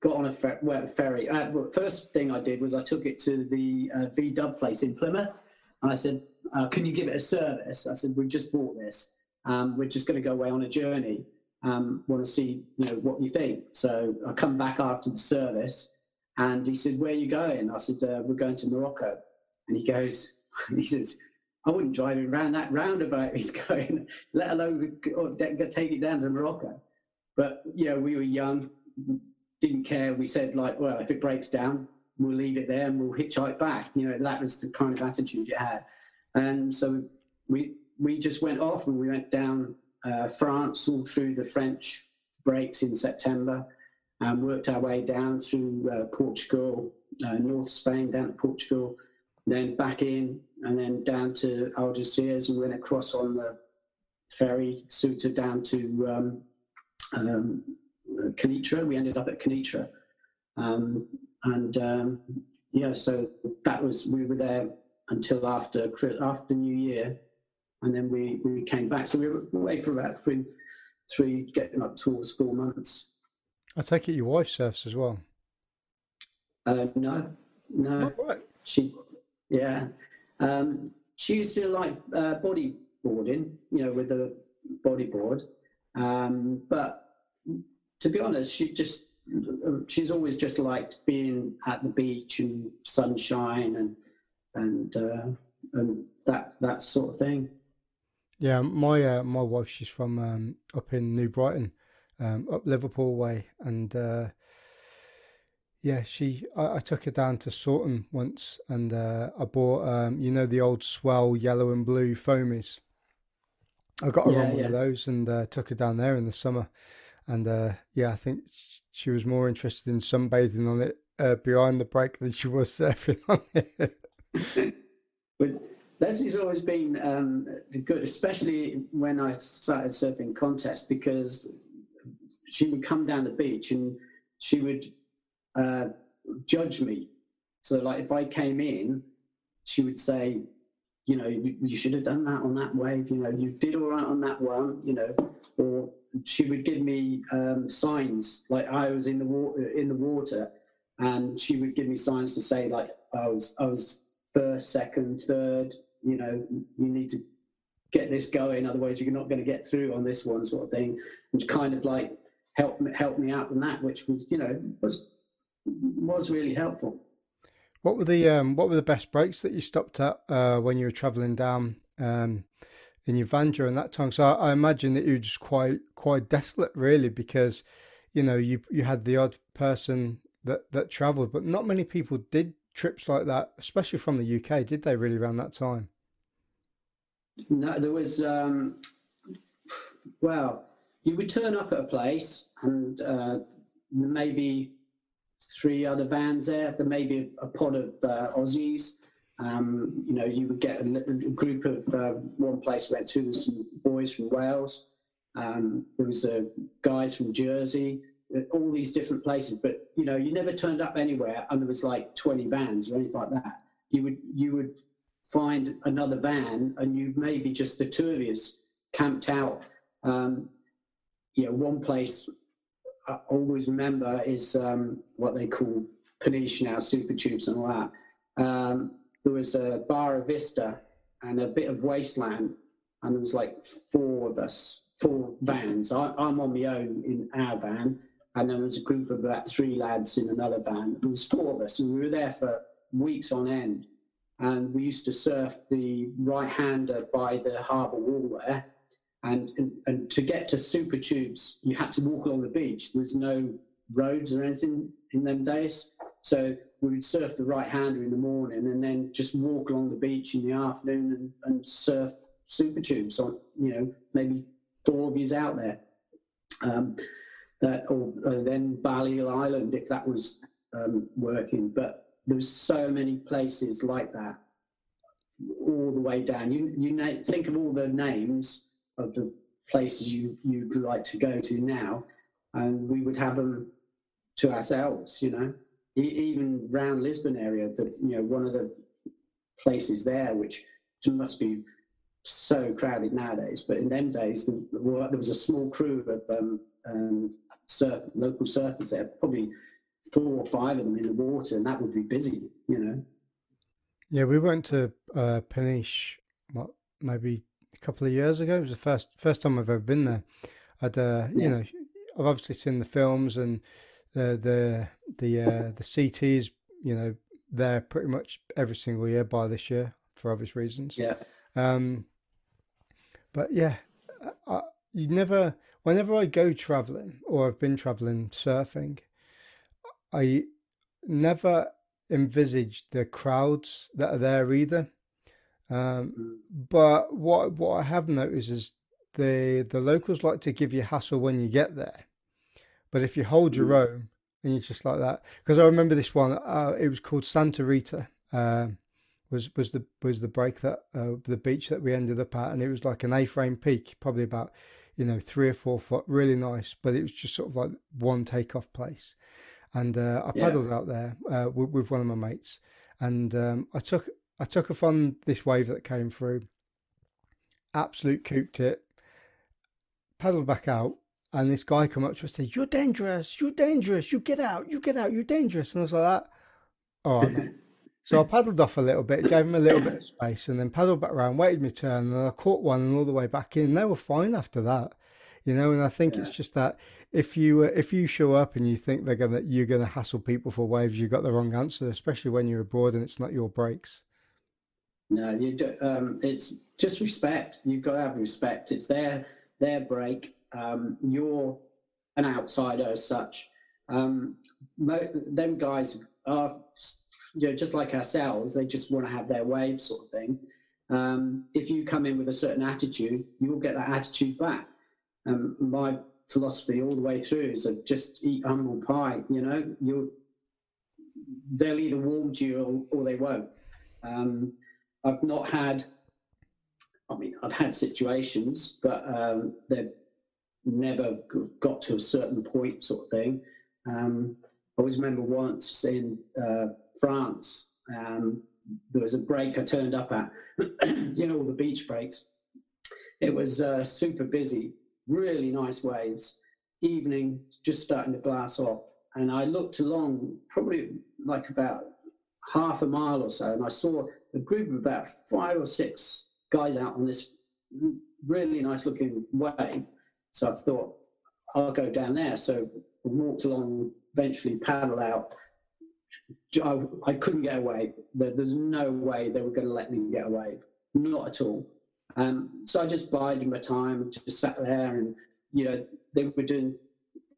got on a fer- well, ferry. Uh, first thing I did was I took it to the uh, V Dub place in Plymouth, and I said, uh, "Can you give it a service?" I said, "We've just bought this. Um, we're just going to go away on a journey. Um, want to see, you know, what you think." So I come back after the service, and he said, "Where are you going?" I said, uh, "We're going to Morocco." And he goes, he says, "I wouldn't drive around that roundabout he's going, let alone take it down to Morocco." But you know, we were young, didn't care. We said like, well, if it breaks down, we'll leave it there and we'll hitchhike back. You know, that was the kind of attitude you had. And so we we just went off and we went down uh, France all through the French breaks in September and worked our way down through uh, Portugal, uh, North Spain, down to Portugal, then back in and then down to Algeciras and went across on the ferry, Ceuta down to um, um, Kenitra. We ended up at Kenitra. Um, and um, yeah, so that was, we were there until after after New Year. And then we, we came back. So we were away for about three, three getting up towards four months. I take it your wife surfs as well. Uh, no, no. Right. She, yeah. Um, she used to like uh, bodyboarding, you know, with a bodyboard. Um, but to be honest, she just she's always just liked being at the beach and sunshine and and uh, and that that sort of thing. Yeah, my uh, my wife, she's from um, up in New Brighton, um, up Liverpool way, and uh, yeah, she I, I, took her down to Saunton once, and uh, I bought um, you know the old swell yellow and blue foamies. I got her yeah, on one yeah. of those and uh, took her down there in the summer and uh, yeah, I think she was more interested in sunbathing on it uh, behind the break than she was surfing on it. Leslie's always been um, good, especially when I started surfing contests, because she would come down the beach and she would uh, judge me. So, like, if I came in, she would say, you know, you, you, should have done that on that wave. You know, you did all right on that one. You know, or she would give me um, signs like I was in the water in the water, and she would give me signs to say like I was I was first, second, third. You know, you need to get this going, otherwise you're not going to get through on this one, sort of thing. Which kind of like helped help me out in that, which was you know was was really helpful. What were the um, what were the best breaks that you stopped at uh, when you were travelling down um, in your van during that time. So I, I imagine that you were just quite quite desolate, really, because you know you you had the odd person that that travelled, but not many people did trips like that, especially from the UK. Did they really around that time? No, there was. Um, well, you would turn up at a place and uh, maybe three other vans there, but maybe a, a pod of uh, Aussies um, you know, you would get a, group of uh, one place went to some boys from Wales. Um, there was uh, guys from Jersey, all these different places. But you know, you never turned up anywhere and there was like 20 vans or anything like that. You would you would find another van and you maybe just the two of you camped out. Um, you know, one place I always remember is um, what they call Peniche now, super tubes and all that. Um, there was a bar, Barra Vista and a bit of wasteland, and there was like four of us, four vans. I, am on my own in our van, and then there was a group of about three lads in another van. There was four of us, and we were there for weeks on end. And we used to surf the right-hander by the harbour wall there. And, and, and to get to Super Tubes, you had to walk along the beach. There was no roads or anything in them days. So we would surf the right hander in the morning and then just walk along the beach in the afternoon and, and surf super tubes on, you know, maybe four of yous out there. Um, that or uh, then Baleal Island if that was um, working. But there's so many places like that all the way down. You you na- think of all the names of the places you you'd like to go to now, and we would have them to ourselves. You know, e- even round Lisbon area. That you know one of the places there which must be so crowded nowadays. But in them days, there, there was a small crew of um, um, surf, local surfers there, probably four or five of them in the water, and that would be busy, you know. Yeah, we went to uh, Peniche, what, maybe a couple of years ago. It was the first first time I've ever been there. I'd, uh, yeah. you know, I've obviously seen the films and the the the uh, the CTs, you know, there pretty much every single year by this year for obvious reasons. Yeah. Um, but yeah, I, you never. Whenever I go traveling or I've been traveling surfing, I never envisage the crowds that are there either. Um, mm. but what what I have noticed is the the locals like to give you hassle when you get there, but if you hold your mm. own and you're just like that, because I remember this one. Uh, it was called Santa Rita. Uh, was was the was the break that uh, the beach that we ended up at, and it was like an A-frame peak, probably about you know three or four foot, really nice. But it was just sort of like one takeoff place, and uh, I paddled yeah. out there uh, with, with, one of my mates, and um, I took I took off on this wave that came through. Absolute cooped it. Paddled back out, and this guy come up to us and said, "You're dangerous. You're dangerous. You get out. You get out. You're dangerous." And I was like, "That, all right, mate." So I paddled off a little bit, gave him a little bit of space, and then paddled back around, waited my turn, and I caught one and all the way back in. They were fine after that, you know. And I think yeah. it's just that if you uh, if you show up and you think they're gonna you're gonna hassle people for waves, you got the wrong answer, especially when you're abroad and it's not your breaks. No, you do, um, it's just respect. You've got to have respect. It's their their break. Um, you're an outsider as such. Um, mo- them guys are you know, just like ourselves, they just want to have their way, sort of thing. Um, if you come in with a certain attitude, you will get that attitude back. Um, my philosophy all the way through is that just eat humble pie. You know, you they'll either warm to you or, or they won't. Um, I've not had. I mean, I've had situations, but um, they've never got to a certain point, sort of thing. Um, I always remember once in uh, France, um, there was a break I turned up at, you know, all the beach breaks. It was uh, super busy, really nice waves, evening, just starting to glass off. And I looked along, probably like about half a mile or so, and I saw a group of about five or six guys out on this really nice looking wave. So I thought, I'll go down there. So I walked along eventually paddle out. I, I couldn't get away. There's no way they were going to let me get away. Not at all. Um, so I just bided my time, just sat there, and you know they were doing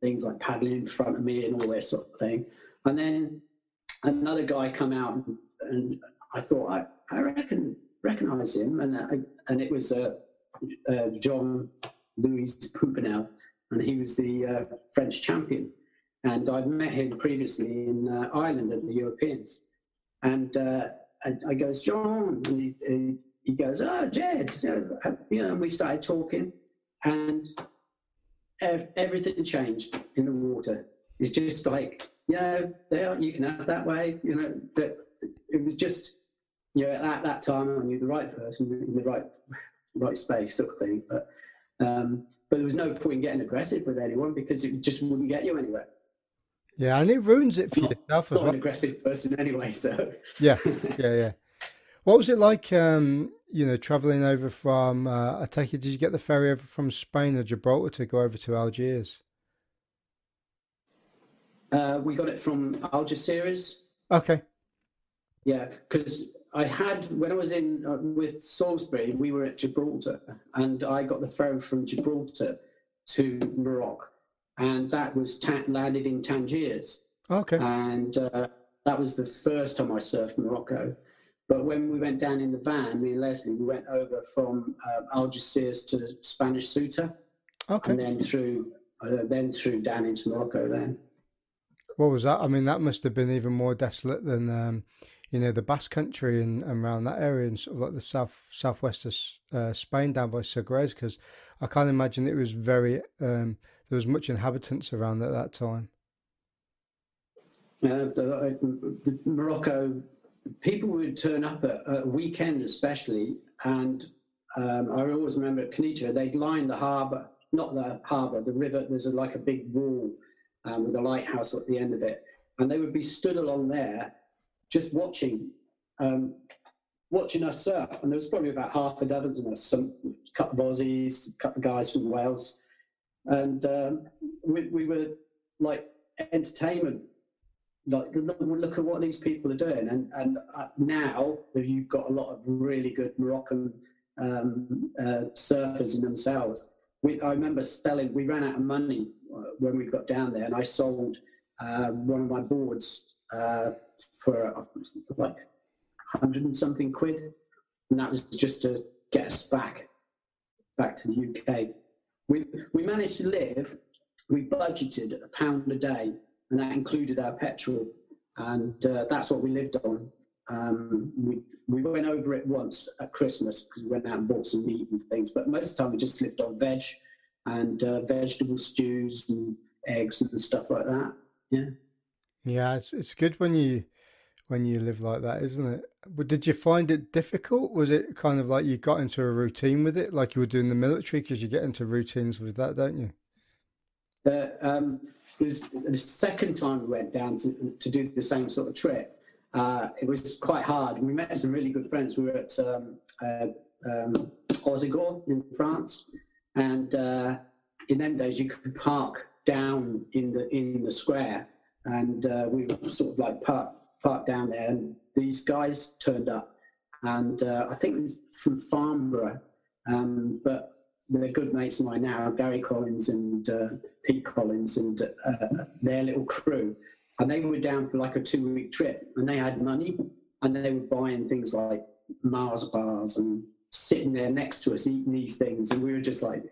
things like paddling in front of me and all this sort of thing. And then another guy come out, and, I thought I, I reckon recognize him, and I, and it was uh, uh, John Louis Poupinel, and he was the uh, French champion. And I'd met him previously in uh, Ireland at the Europeans. And, uh, and I goes, John, and he, he goes, oh, Jed, you know, and we started talking. And ev- everything changed in the water. It's just like, you yeah, there, you can have that way, you know, that it was just, you know, at that time I knew the right person in the right, right space sort of thing. But, um, but there was no point in getting aggressive with anyone because it just wouldn't get you anywhere. Yeah, and it ruins it for not, yourself as well. an aggressive person anyway, so yeah, yeah, yeah. What was it like? Um, you know, traveling over from. Uh, I take it. Did you get the ferry over from Spain or Gibraltar to go over to Algiers? Uh, we got it from Algeciras. Okay. Yeah, because I had when I was in uh, with Salisbury, we were at Gibraltar, and I got the ferry from Gibraltar to Morocco and that was ta- landed in Tangiers. Okay. And uh, that was the first time I surfed Morocco. But when we went down in the van, me and Leslie, we went over from uh, Algeciras to Spanish Ceuta, Okay. and then through uh, then through down into Morocco. Then What was that? I mean, that must have been even more desolate than, um, you know, the Basque Country and, and around that area and sort of like the south southwest of uh, Spain down by Sagres, because I can't imagine it was very um, there was much inhabitants around at that time. uh, the Morocco people would turn up at a weekend, especially, and um, I always remember at Kenitra, they'd line the harbour, not the harbour, the river. There's a, like a big wall um, with a lighthouse at the end of it, and they would be stood along there, just watching, um, watching us surf. And there was probably about half a dozen of us, some couple of Aussies, couple of guys from Wales, and um, we, we were like entertainment. Like look, at what these people are doing. And and uh, now you've got a lot of really good moroccan um, uh, surfers in themselves we, i remember selling we ran out of money uh, when we got down there and i sold uh, one of my boards uh, for uh, like 100 and something quid. And that was just to get us back back to the uk we, we managed to live we budgeted a pound a day and that included our petrol, and uh, that's what we lived on. Um, we we went over it once at Christmas because we went out and bought some meat and things, but most of the time we just lived on veg and uh, vegetable stews and eggs and stuff like that. Yeah. Yeah, it's it's good when you when you live like that, isn't it? But did you find it difficult? Was it kind of like you got into a routine with it, like you were doing the military? Because you get into routines with that, don't you? The, um, it was the second time we went down to, to do the same sort of trip. Uh, it was quite hard. We met some really good friends. We were at um, uh, um, in France, and uh, in them days you could park down in the in the square, and uh, we were sort of like parked parked down there. And these guys turned up, and uh, I think it was from Farnborough, um, but they're good mates of mine now, Gary Collins and uh, Pete Collins and uh, their little crew. And they were down for like a two week trip and they had money and they were buying things like Mars bars and sitting there next to us eating these things. And we were just like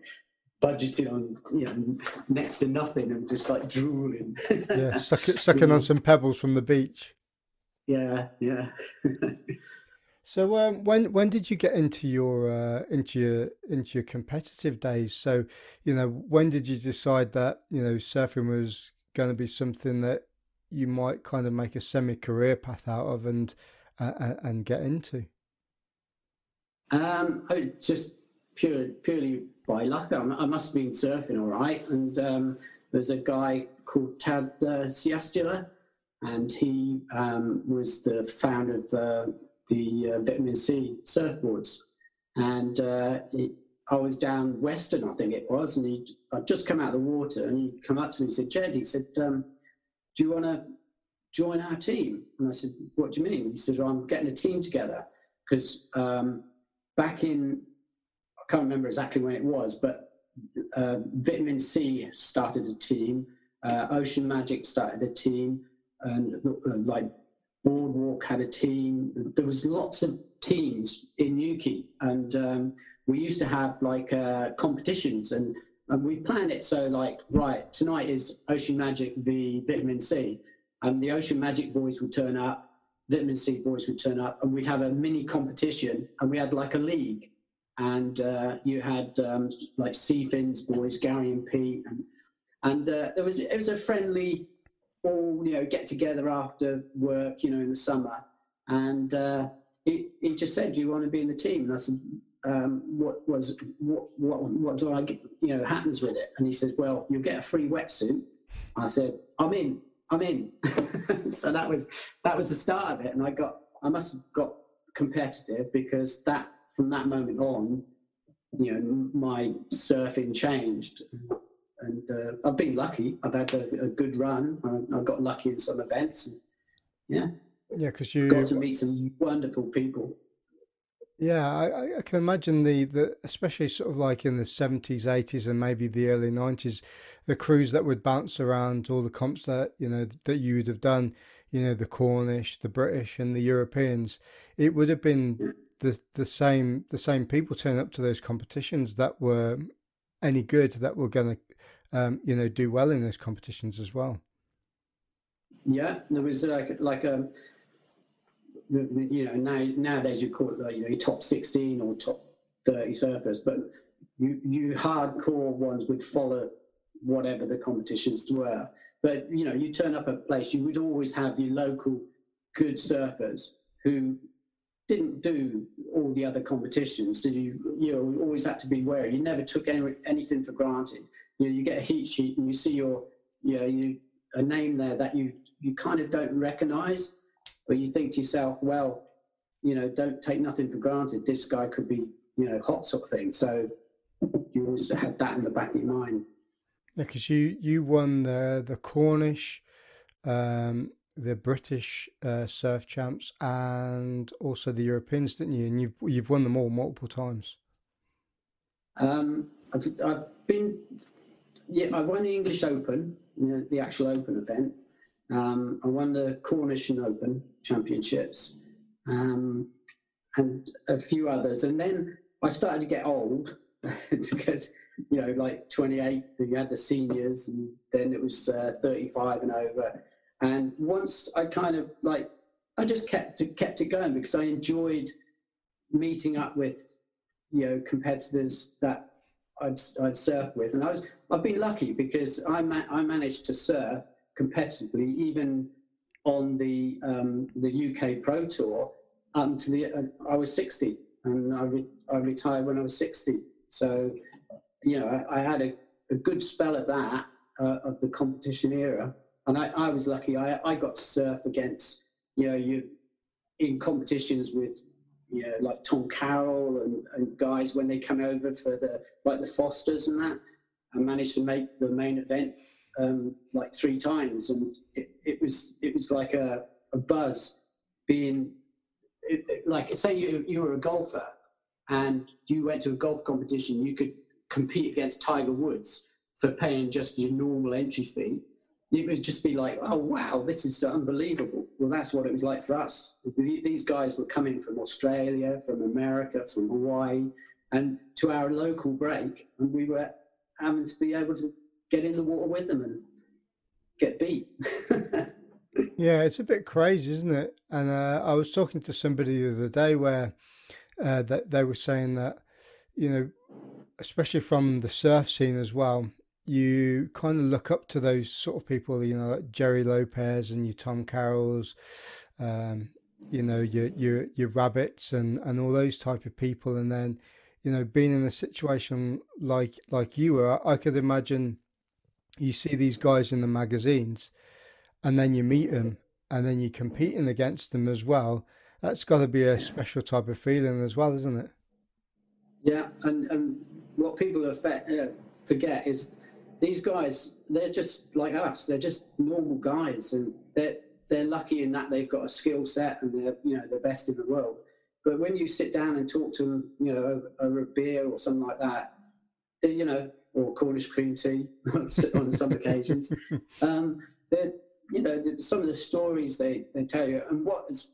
budgeting on, you know, next to nothing and just like drooling. Yeah, suck, sucking on some pebbles from the beach. Yeah, yeah. So um, when when did you get into your uh, into your into your competitive days? So you know when did you decide that you know surfing was going to be something that you might kind of make a semi career path out of and uh, and get into? Um, I just pure, purely by luck. I, I must have been surfing all right. And um, there's a guy called Tad uh, Siastula, and he um, was the founder of uh, the uh, Vitamin C surfboards. And uh, he, I was down Western, I think it was, and he I'd just come out of the water, and he'd come up to me and said, "Jed," he said, um, "Do you want to join our team?" And I said, "What do you mean?" He said, well, "I'm getting a team together because um, back in I can't remember exactly when it was, but uh, Vitamin C started a team, uh, Ocean Magic started a team, and uh, like Boardwalk had a team. There was lots of teams in Newquay, and um, we used to have like uh, competitions, and and we planned it so like right tonight is Ocean Magic the Vitamin C, and the Ocean Magic boys would turn up, Vitamin C boys would turn up, and we'd have a mini competition, and we had like a league, and uh, you had um, like Seafins boys, Gary and Pete, and and uh, there was it was a friendly all you know get together after work, you know, in the summer, and uh, he, he just said, "Do you want to be in the team?" And I said, um, "What was what what what do I get? You know, happens with it?" And he says, "Well, you'll get a free wetsuit." I said, "I'm in. I'm in." so that was that was the start of it, and I got I must have got competitive because that from that moment on, you know, my surfing changed and uh, I've been lucky. I've had a, a good run. I, I, got lucky in some events. And, yeah. Yeah, because you got to meet some wonderful people. Yeah, I, I, can imagine the, the especially sort of like in the seventies, eighties, and maybe the early nineties, the crews that would bounce around all the comps that you know that you would have done, you know, the Cornish, the British, and the Europeans. It would have been the the same the same people turning up to those competitions that were any good that were going to um, you know do well in those competitions as well. Yeah, there was like like a um, you know, now nowadays you call it like, you know, your top 16 or top 30 surfers, but you, you hardcore ones would follow whatever the competitions were. But, you know, you turn up a place, you would always have the local good surfers who didn't do all the other competitions. Did you, you know, always had to be wary. You never took any, anything for granted. You know, you get a heat sheet and you see your, you know, you, a name there that you, you kind of don't recognize but you think to yourself, well, you know, don't take nothing for granted. This guy could be, you know, hot sort of thing. So you always had that in the back of your mind. Yeah, because you you won the the Cornish, um, the British uh, surf champs, and also the Europeans, didn't you? And you've you've won them all multiple times. Um, I've I've been, yeah, I won the English Open, the, the actual Open event. Um, I won the Cornish Open Championships um, and a few others. And then I started to get old because, you know, like 28, you had the seniors, and then it was uh, 35 and over. And once I kind of like, I just kept it, kept it going because I enjoyed meeting up with, you know, competitors that I'd, I'd surf with. And I was, I've been lucky because I, ma- I managed to surf competitively, even on the um, the UK Pro Tour. Um, to the uh, I was 60, and I, re- I retired when I was 60. So, you know, I, I had a, a, good spell at that uh, of the competition era, and I, I was lucky. I, I got to surf against you know you in competitions with you know like Tom Carroll and, and guys when they come over for the like the Fosters and that. I managed to make the main event um, like three times, and it, it was it was like a, a buzz being it, it, like say you you were a golfer and you went to a golf competition, you could compete against Tiger Woods for paying just your normal entry fee. It would just be like, oh wow, this is unbelievable. Well, that's what it was like for us. These guys were coming from Australia, from America, from Hawaii, and to our local break, and we were having to be able to get in the water with them and get beat. yeah, it's a bit crazy, isn't it? And uh, I was talking to somebody the other day where uh, that they were saying that you know, especially from the surf scene as well, you kind of look up to those sort of people, you know, like Gerry Lopez and your Tom Carrolls, um, you know, your your your rabbits and and all those type of people, and then you know, being in a situation like like you were, I could imagine you see these guys in the magazines and then you meet them and then you're competing against them as well. That's got to be a special type of feeling as well isn't it? Yeah and, and what people uh, forget is these guys they're just like us they're just normal guys and they're they're lucky in that they've got a skill set and they're you know the best in the world but when you sit down and talk to them you know over, a beer or something like that you know or Cornish cream tea on some occasions. Um, you know, some of the stories they, they tell you, and what is,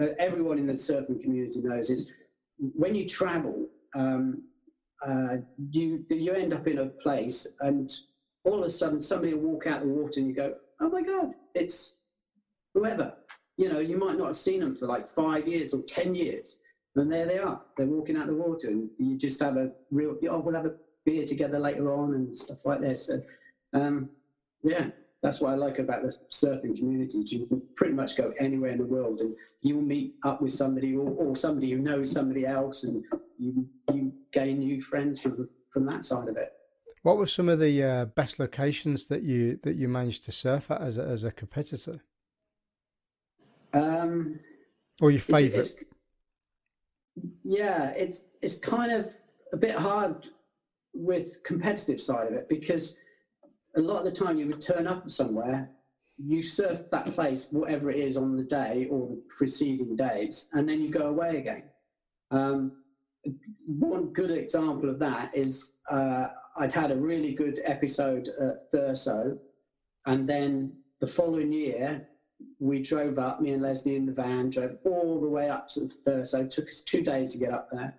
uh, everyone in the surfing community knows is when you travel, um, uh, you you end up in a place, and all of a sudden somebody will walk out the water, and you go, "Oh my God, it's whoever." You know, you might not have seen them for like five years or ten years, and there they are. They're walking out the water, and you just have a real. Oh, we'll have a beer together later on and stuff like this. So, um, yeah, that's what I like about the surfing community. You can pretty much go anywhere in the world and you'll meet up with somebody or, or somebody who knows somebody else and you, you gain new friends from, from that side of it. What were some of the uh, best locations that you that you managed to surf at as a, as a competitor? Um, or your it's, yeah, it's it's kind of a bit hard with competitive side of it because a lot of the time you would turn up somewhere, you surf that place, whatever it is on the day or the preceding days, and then you go away again. Um, one good example of that is uh, I'd had a really good episode at Thurso, and then the following year we drove up, me and Leslie in the van, drove all the way up to the Thurso. It took us two days to get up there.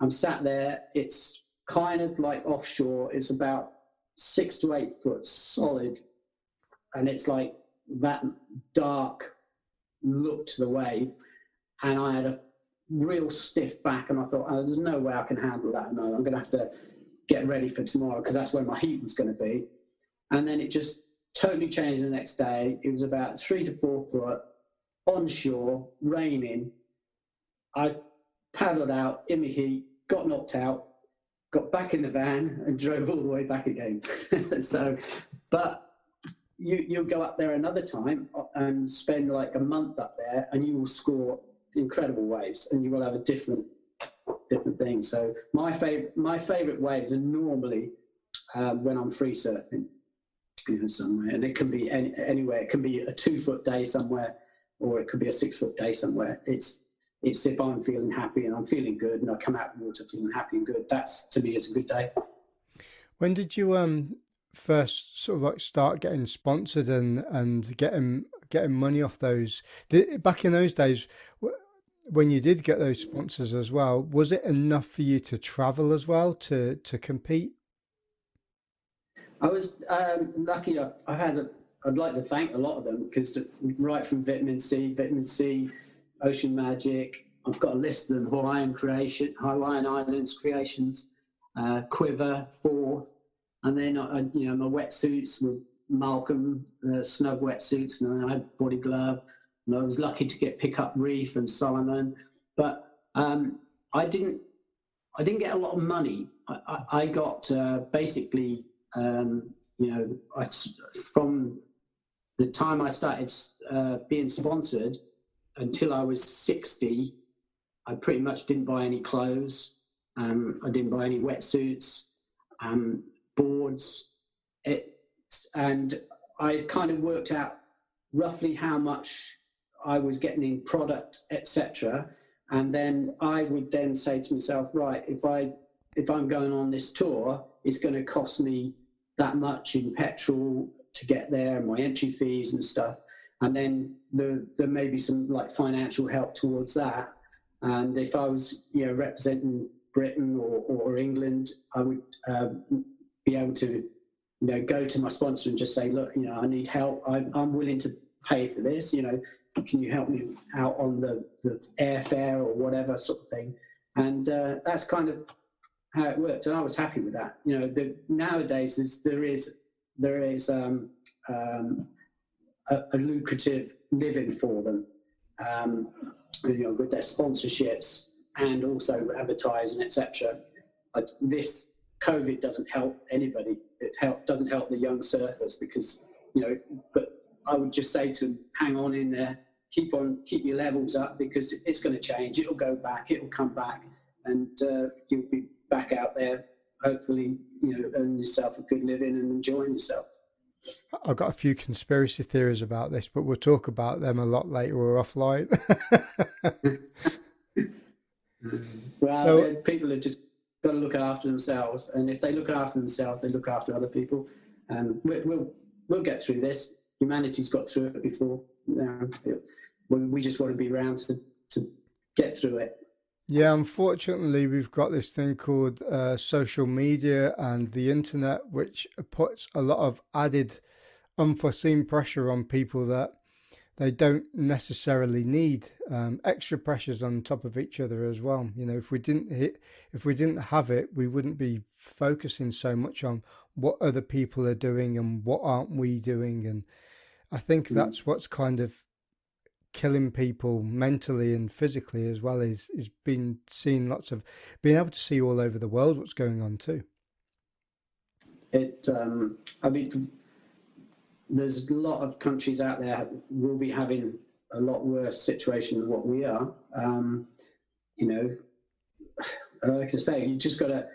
I'm sat there. It's kind of like offshore. It's about six to eight foot solid, and it's like that dark look to the wave. And I had a real stiff back, and I thought, oh, there's no way I can handle that. No, I'm going to have to get ready for tomorrow because that's where my heat was going to be. And then it just totally changed the next day. It was about three to four foot onshore, raining. I paddled out in the heat, got knocked out, got back in the van, and drove all the way back again. so, but you you'll go up there another time and spend like a month up there, and you will score incredible waves, and you will have a different different thing. So my favorite my favorite waves are normally um, when I'm free surfing, know, somewhere, and it can be any, anywhere. It can be a two foot day somewhere, or it could be a six foot day somewhere. It's it's if I'm feeling happy and I'm feeling good, and I come out of the water feeling happy and good. That's to me is a good day. When did you um first sort of like start getting sponsored and and getting getting money off those? Did, back in those days, when you did get those sponsors as well, was it enough for you to travel as well to to compete? I was um, lucky. I, I had. A, I'd like to thank a lot of them because right from Vitamin C, Vitamin C, Ocean Magic. I've got a list of them: Hawaiian Creation, Hawaiian Islands Creations, uh, Quiver, Fourth, and then you know my wetsuits with Malcolm, uh, Snugg wetsuits, and then I had body glove and I was lucky to get pick up Reef and Salomon, but um, I didn't. I didn't get a lot of money. I, I, I got uh, basically, um, you know, I, from the time I started uh, being sponsored until I was 60, I pretty much didn't buy any clothes. Um, I didn't buy any wetsuits, um, boards, it, and I kind of worked out roughly how much I was getting in product, etc. And then I would then say to myself, right, if I if I'm going on this tour, it's going to cost me that much in petrol to get there and my entry fees and stuff. And then there, there may be some like financial help towards that. And if I was, you know, representing Britain or, or England, I would um, be able to, you know, go to my sponsor and just say, look, you know, I need help. I, I'm willing to pay for this. You know, can you help me out on the, the airfare or whatever sort of thing? And uh, that's kind of how it worked. And I was happy with that. You know, the, nowadays there's, there is, there is um, um, a, a, lucrative living for them, um, you know, with their sponsorships and also advertising, etc. This COVID doesn't help anybody. It help, doesn't help the young surfers because, you know, but I would just say to them, hang on in there, keep on keep your levels up because it's going to change. It'll go back. It'll come back, and uh, you'll be back out there. Hopefully, you know, earning yourself a good living and enjoying yourself. I've got a few conspiracy theories about this, but we'll talk about them a lot later or offline. well, so, people have just got to look after themselves, and if they look after themselves, they look after other people. And we, we'll we'll get through this. Humanity's got through it before. Know, we just want to be around to, to get through it. Yeah, unfortunately, we've got this thing called uh, social media and the internet, which puts a lot of added unforeseen pressure on people that they don't necessarily need. Um, extra pressures on top of each other as well. You know, if we didn't hit, if we didn't have it, we wouldn't be focusing so much on what other people are doing and what aren't we doing. And I think mm. that's what's kind of killing people mentally and physically as well is is being seen lots of being able to see all over the world what's going on too it um i mean there's a lot of countries out there will be having a lot worse situation than what we are um you know like i say you just got to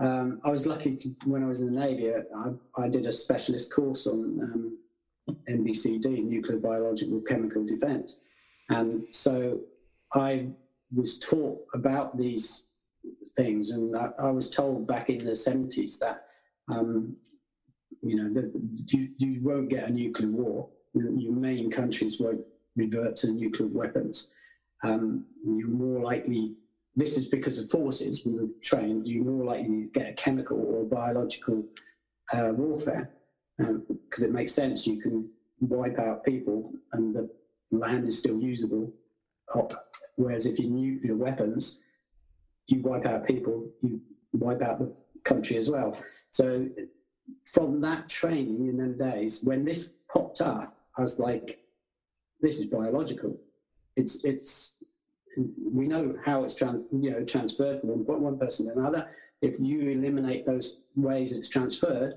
um, I was lucky when I was in the Navy. I, I did a specialist course on um, NBCD, nuclear biological chemical defense. And so I was taught about these things, and I, I was told back in the seventies that um, you know you, you won't get a nuclear war. Your main countries won't revert to nuclear weapons. Um, you're more likely. This is because of forces we were trained. You're more likely to get a chemical or biological uh, warfare because um, it makes sense. You can wipe out people, and the land is still usable. Whereas if you nuclear weapons, you wipe out people, you wipe out the country as well. So from that training in them days, when this popped up, I was like, this is biological. It's it's we know how it's trans, you know transferred from one, one person to another. If you eliminate those ways it's transferred,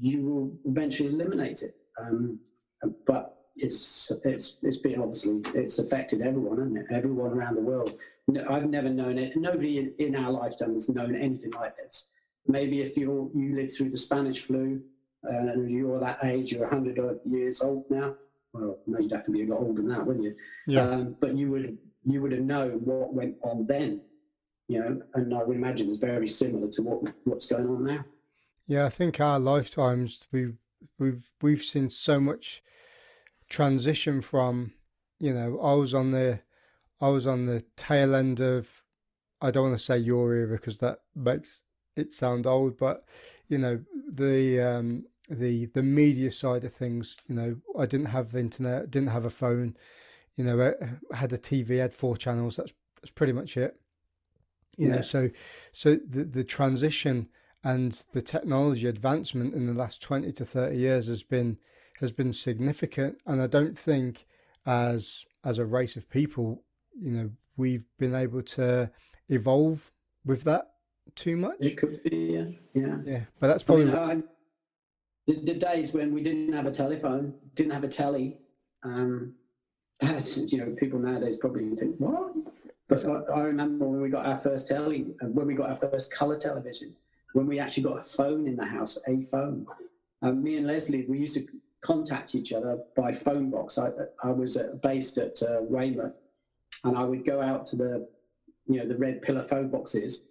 you will eventually eliminate it. Um, but it's it's it's been obviously it's affected everyone, hasn't? Everyone around the world. I've never known it. Nobody in, in our lifetime has known anything like this. Maybe if you you lived through the Spanish flu uh, and you're that age, you're 100 years old now. Well, no, you'd have to be a lot older than that, wouldn't you? Yeah. Um, but you would you would have known what went on then, you know. And I would imagine it's very similar to what what's going on now. Yeah, I think our lifetimes we've we've we've seen so much transition from, you know, I was on the I was on the tail end of I don't want to say your era because that makes it sound old, but you know, the um the the media side of things, you know, I didn't have the internet, didn't have a phone, you know, I had a TV, had four channels, that's that's pretty much it. You yeah. know, so so the the transition and the technology advancement in the last 20 to 30 years has been has been significant. And i don't think as as a race of people you know we've been able to evolve with that too much. It could be yeah yeah. Yeah but that's probably I mean, the, the, days when we didn't have a telephone didn't have a telly um as you know people nowadays probably think what? But I, I remember when we got our first telly when we got our first color television when we actually got a phone in the house, a phone. Um, me and Leslie, we used to contact each other by phone box. I, I was uh, based at uh, Weymouth, and I would go out to the, you know, the red pillar phone boxes,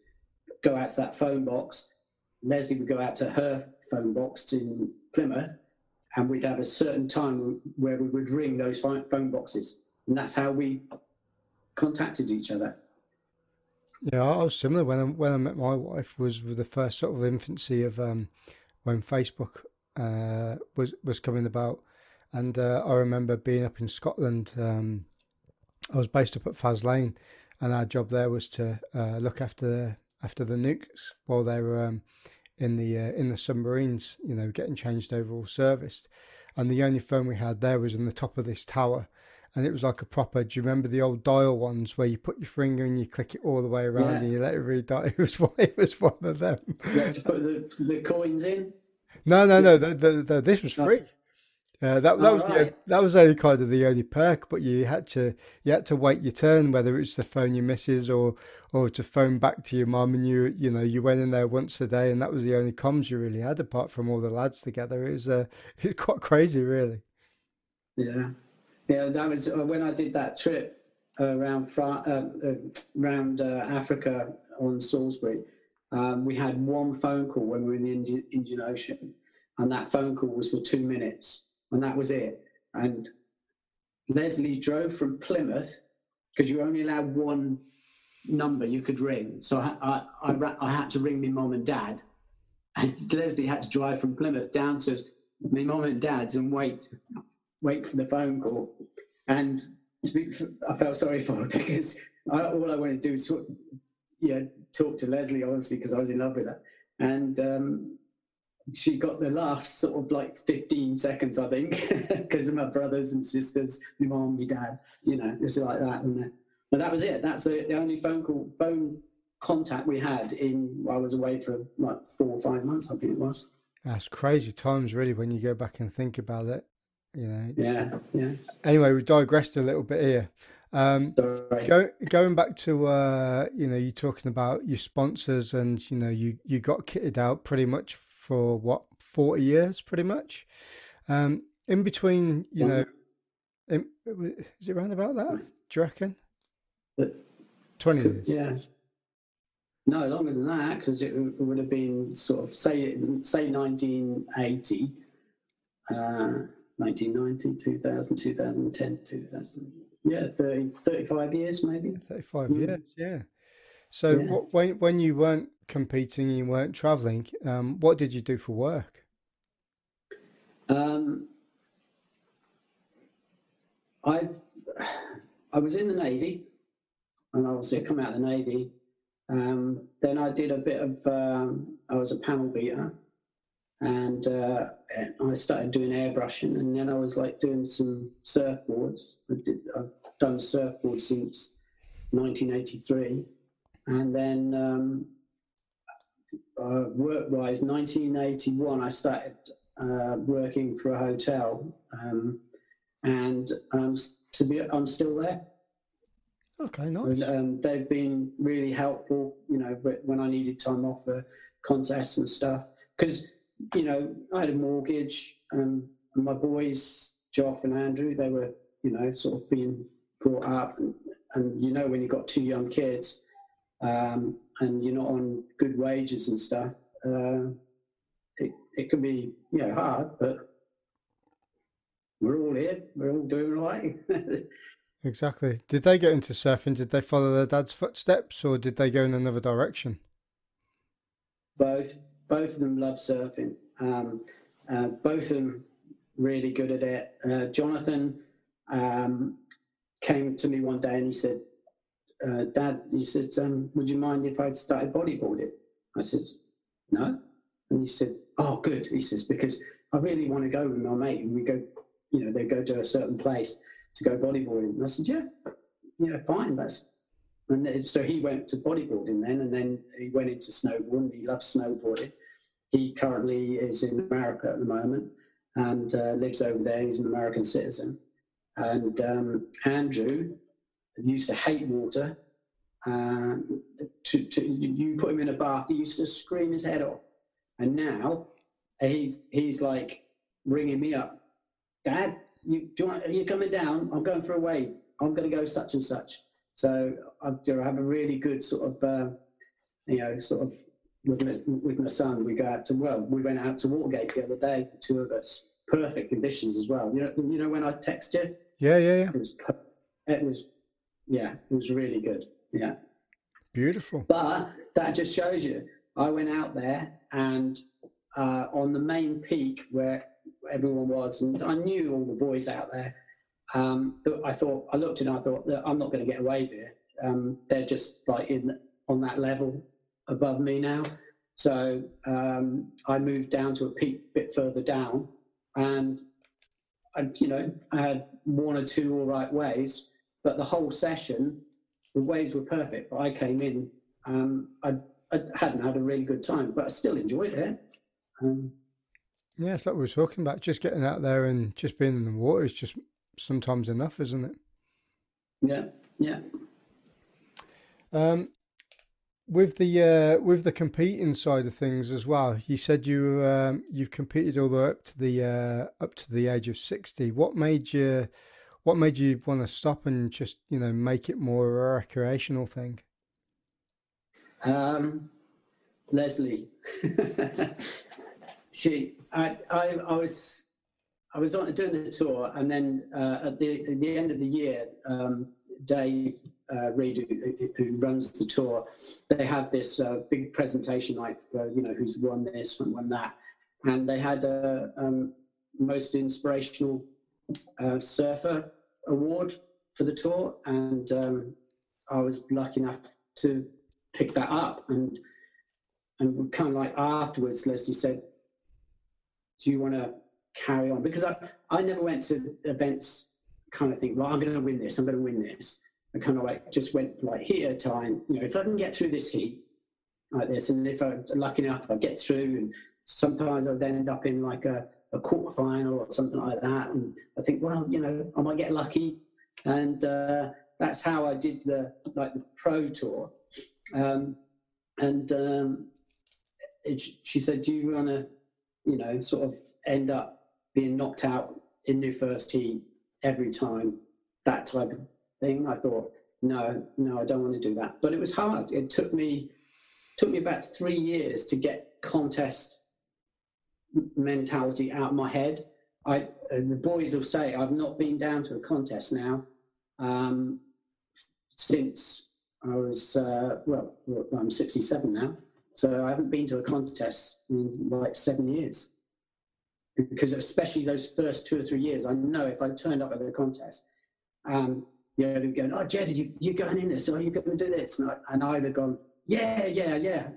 go out to that phone box. Leslie would go out to her phone box in Plymouth, and we'd have a certain time where we would ring those phone boxes, and that's how we contacted each other. Yeah, I was similar when I, when I met my wife was with the first sort of infancy of um, when Facebook uh, was was coming about, and uh, I remember being up in Scotland. Um, I was based up at Faslane, and our job there was to uh, look after after the nukes while they were um, in the uh, in the submarines, you know, getting changed over or serviced. And the only phone we had there was in the top of this tower, and it was like a proper. Do you remember the old dial ones where you put your finger and you click it all the way around yeah. and you let it read? It was one. It was one of them. You had to put the, the coins in. No, no, no. The, the, the, this was free. Uh, that that oh, was right. the, that was only kind of the only perk, but you had to you had to wait your turn, whether it's to phone your missus or or to phone back to your mum, and you you know you went in there once a day, and that was the only comms you really had apart from all the lads together. It was uh, it was quite crazy, really. Yeah, yeah, that was uh, when I did that trip around Fra- uh, uh, around uh, Africa on Salisbury. Um, we had one phone call when we were in the Indian, Indian Ocean, and that phone call was for two minutes, and that was it. And Leslie drove from Plymouth because you only allowed one number you could ring. So I, I, I, I had to ring my mom and dad. And Leslie had to drive from Plymouth down to my mom and dad's and wait wait for the phone call. And be, I felt sorry for her because I, all I wanted to do was yeah, talk to Leslie, obviously, because I was in love with her. And um, she got the last sort of like 15 seconds, I think, because of my brothers and sisters, my mom, my dad, you know, it's like that. And, but that was it. That's the, the only phone call, phone contact we had in, I was away for like four or five months, I think it was. That's crazy times, really, when you go back and think about it. You know. Yeah. Yeah. Anyway, we digressed a little bit here. Um, go, going back to uh, you know, you're talking about your sponsors, and you know, you you got kitted out pretty much for what forty years, pretty much. Um, in between, you yeah. know, in, is it around about that? Do you reckon? 20 years. Yeah. No, longer than that, because it would have been sort of say say 1980, uh, 1990, 2000, 2010, 2000. Yeah, 30, 35 years maybe. 35 mm. years, yeah. So yeah. What, when when you weren't competing, you weren't traveling. Um, what did you do for work? Um, I I was in the navy, and obviously I come out of the navy. Um, then I did a bit of. Um, I was a panel beater, and uh, I started doing airbrushing, and then I was like doing some surfboards. I did, I've done surfboards since 1983, and then um, uh, work-wise, 1981, I started uh, working for a hotel, um, and um, to be, I'm still there. Okay, nice. And, um, they've been really helpful, you know, when I needed time off for contests and stuff. Because, you know, I had a mortgage, um, and my boys, Joff and Andrew, they were, you know, sort of being brought up. And, and you know, when you've got two young kids um, and you're not on good wages and stuff, uh, it, it can be, you know, hard, but we're all here. We're all doing right. exactly. Did they get into surfing? Did they follow their dad's footsteps, or did they go in another direction? Both. Both of them love surfing. Um, uh, both of them really good at it. Uh, Jonathan um, came to me one day and he said, uh, "Dad," he said, um, "Would you mind if I'd started bodyboarding?" I said, "No." And he said, "Oh, good." He says because I really want to go with my mate, and we go you know, they go to a certain place to go bodyboarding. And I said, yeah, yeah, fine. That's and so he went to bodyboarding then, and then he went into snowboarding. He loves snowboarding. He currently is in America at the moment and uh, lives over there. He's an American citizen. And um, Andrew used to hate water. Uh, to, to, you put him in a bath, he used to scream his head off. And now he's he's like ringing me up Dad, you, do you want, are you coming down? I'm going for a wave. I'm going to go such and such. So I, have a really good sort of, uh, you know, sort of with my, with my son. We go out to well, we went out to Watergate the other day, the two of us. Perfect conditions as well. You know, you know when I text you. Yeah, yeah, yeah. It was, it was, yeah, it was really good. Yeah. Beautiful. But that just shows you. I went out there and uh, on the main peak where everyone was, and I knew all the boys out there. Um, I thought I looked and I thought I'm not going to get away here. Um, they're just like in on that level above me now. So um, I moved down to a peak a bit further down, and I, you know, I had one or two all right waves, but the whole session, the waves were perfect. But I came in, um, I, I hadn't had a really good time, but I still enjoyed it. Um, yeah, it's like we were talking about. Just getting out there and just being in the water is just sometimes enough, isn't it? Yeah, yeah. Um, with the uh, with the competing side of things as well, you said you um, you've competed all the way up to the uh, up to the age of sixty. What made you what made you want to stop and just you know make it more a recreational thing? Um, Leslie. she, I, I, I was, I was on, doing the tour, and then uh, at the at the end of the year, um, Dave uh, Reed, who, who, runs the tour, they had this uh, big presentation night for you know who's won this and won that, and they had a um, most inspirational uh, surfer award for the tour, and um, I was lucky enough to pick that up, and and kind of like afterwards, Leslie said, do you want to carry on? Because I, I never went to events kind of think, well, I'm going to win this, I'm going to win this. I kind of like just went like heat at a time. You know, if I can get through this heat like this, and if I'm lucky enough, I get through, and sometimes I'd end up in like a, a quarter final or something like that. And I think, well, you know, I might get lucky. And uh, that's how I did the like the pro tour. Um, and um, it, she said, "Do you want to you know, sort of end up being knocked out in the first heat every time, that type of thing. I thought, no, no, I don't want to do that. But it was hard. It took me took me about three years to get contest mentality out of my head. I the boys will say I've not been down to a contest now um, since I was uh, well, I'm 67 now, so I haven't been to a contest in like seven years. Because especially those first two or three years, I know if I turned up at the contest, um, you know, they're going, "Oh, Jed, you you going in this? Or are you going to do this?" And I, and I'd have gone, "Yeah, yeah, yeah."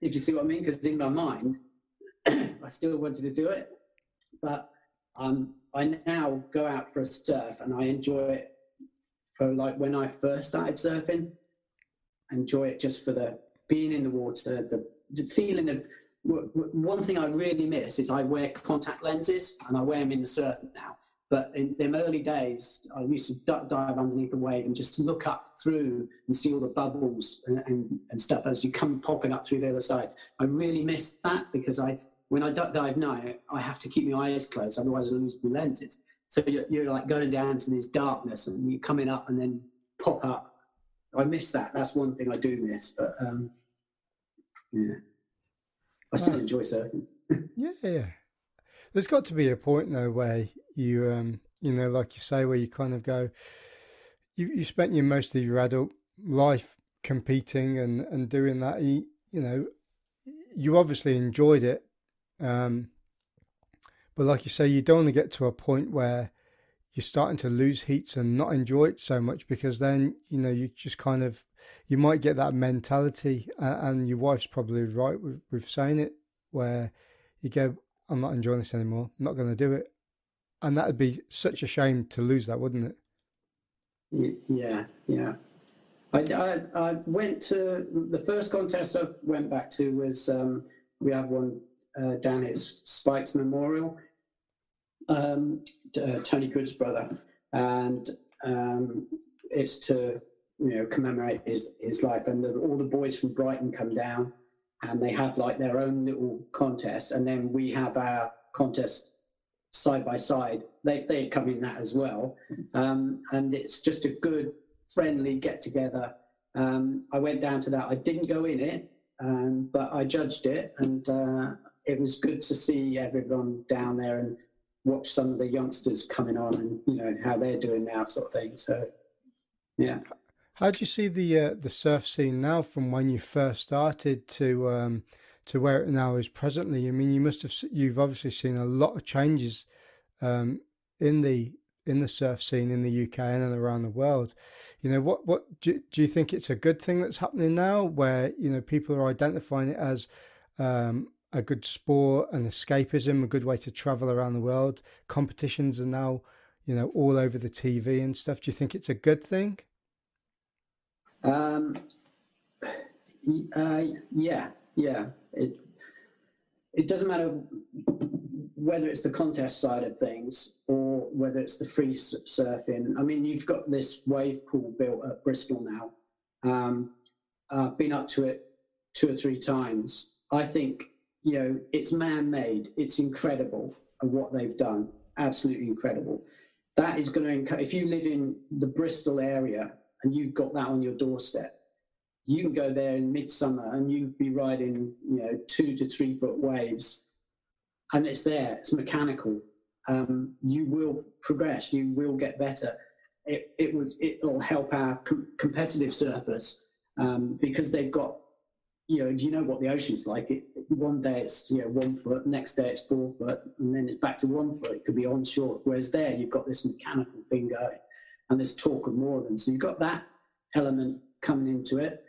If you see what I mean, because in my mind, I still wanted to do it, but um, I now go out for a surf and I enjoy it for like when I first started surfing. Enjoy it just for the being in the water, the, the feeling of. One thing I really miss is I wear contact lenses and I wear them in the surf now. But in them early days, I used to duck dive underneath the wave and just look up through and see all the bubbles and, and, and, stuff as you come popping up through the other side. I really miss that because I when I duck dive now, I have to keep my eyes closed, otherwise I lose my lenses. So you're, you're like going down to this darkness and you're coming up and then pop up. I miss that. That's one thing I do miss. But um, yeah, I still nice. enjoy surfing. yeah, yeah. There's got to be a point though where you, um, you know, like you say, where you kind of go, you you spent your most of your adult life competing and and doing that. You, you know, you obviously enjoyed it um, but like you say, you don't want to get to a point where you're starting to lose heats and not enjoy it so much because then you know you just kind of you might get that mentality, and your wife's probably right with, with saying it, where you go, "I'm not enjoying this anymore. I'm not going to do it," and that would be such a shame to lose that, wouldn't it? Yeah, yeah. I, I, I went to the first contest I went back to was um, we had one uh, down at Spikes Memorial, um, uh, Tony Good's brother, and um, it's to you know commemorate his his life. And the, all the boys from Brighton come down, and they have like their own little contest, and then we have our contest side by side. They they come in that as well, um, and it's just a good friendly get together. Um, I went down to that. I didn't go in it, um, but I judged it, and uh, it was good to see everyone down there and watch some of the youngsters coming on and you know how they're doing now, sort of thing. So, yeah. How do you see the uh, the surf scene now from when you first started to um, to where it now is presently? I mean, you must have you've obviously seen a lot of changes um, in the in the surf scene in the UK and around the world. You know, what what do, do you think it's a good thing that's happening now, where you know people are identifying it as um, a good sport and escapism, a good way to travel around the world. Competitions are now, you know, all over the TV and stuff. Do you think it's a good thing? Um, uh, yeah, yeah. It it doesn't matter whether it's the contest side of things or whether it's the free surfing. I mean, you've got this wave pool built at Bristol now. Um, I've been up to it two or three times. I think you know, it's man-made. It's incredible what they've done. Absolutely incredible. That is going to, if you live in the Bristol area and you've got that on your doorstep, you can go there in midsummer and you'd be riding, you know, two to three foot waves, and it's there. It's mechanical. Um, you will progress. You will get better. It, it was. It will help our com- competitive surfers um, because they've got you know, you know what the ocean's like? It, one day it's you know one foot, next day it's four foot, and then it's back to one foot. It could be onshore. Whereas there, you've got this mechanical thing going, and there's talk of more of them. So you've got that element coming into it.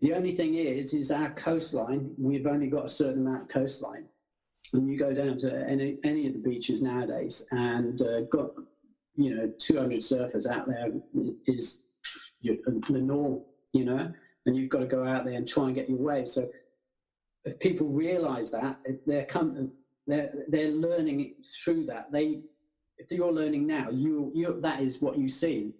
The only thing is, is our coastline. We've only got a certain amount of coastline, and you go down to any any of the beaches nowadays, and uh, got you know 200 surfers out there is the norm. You know and you've got to go out there and try and get your way. So if people realise that, if they're come, they're they're learning through that. They, if you're learning now, you you that is what you see.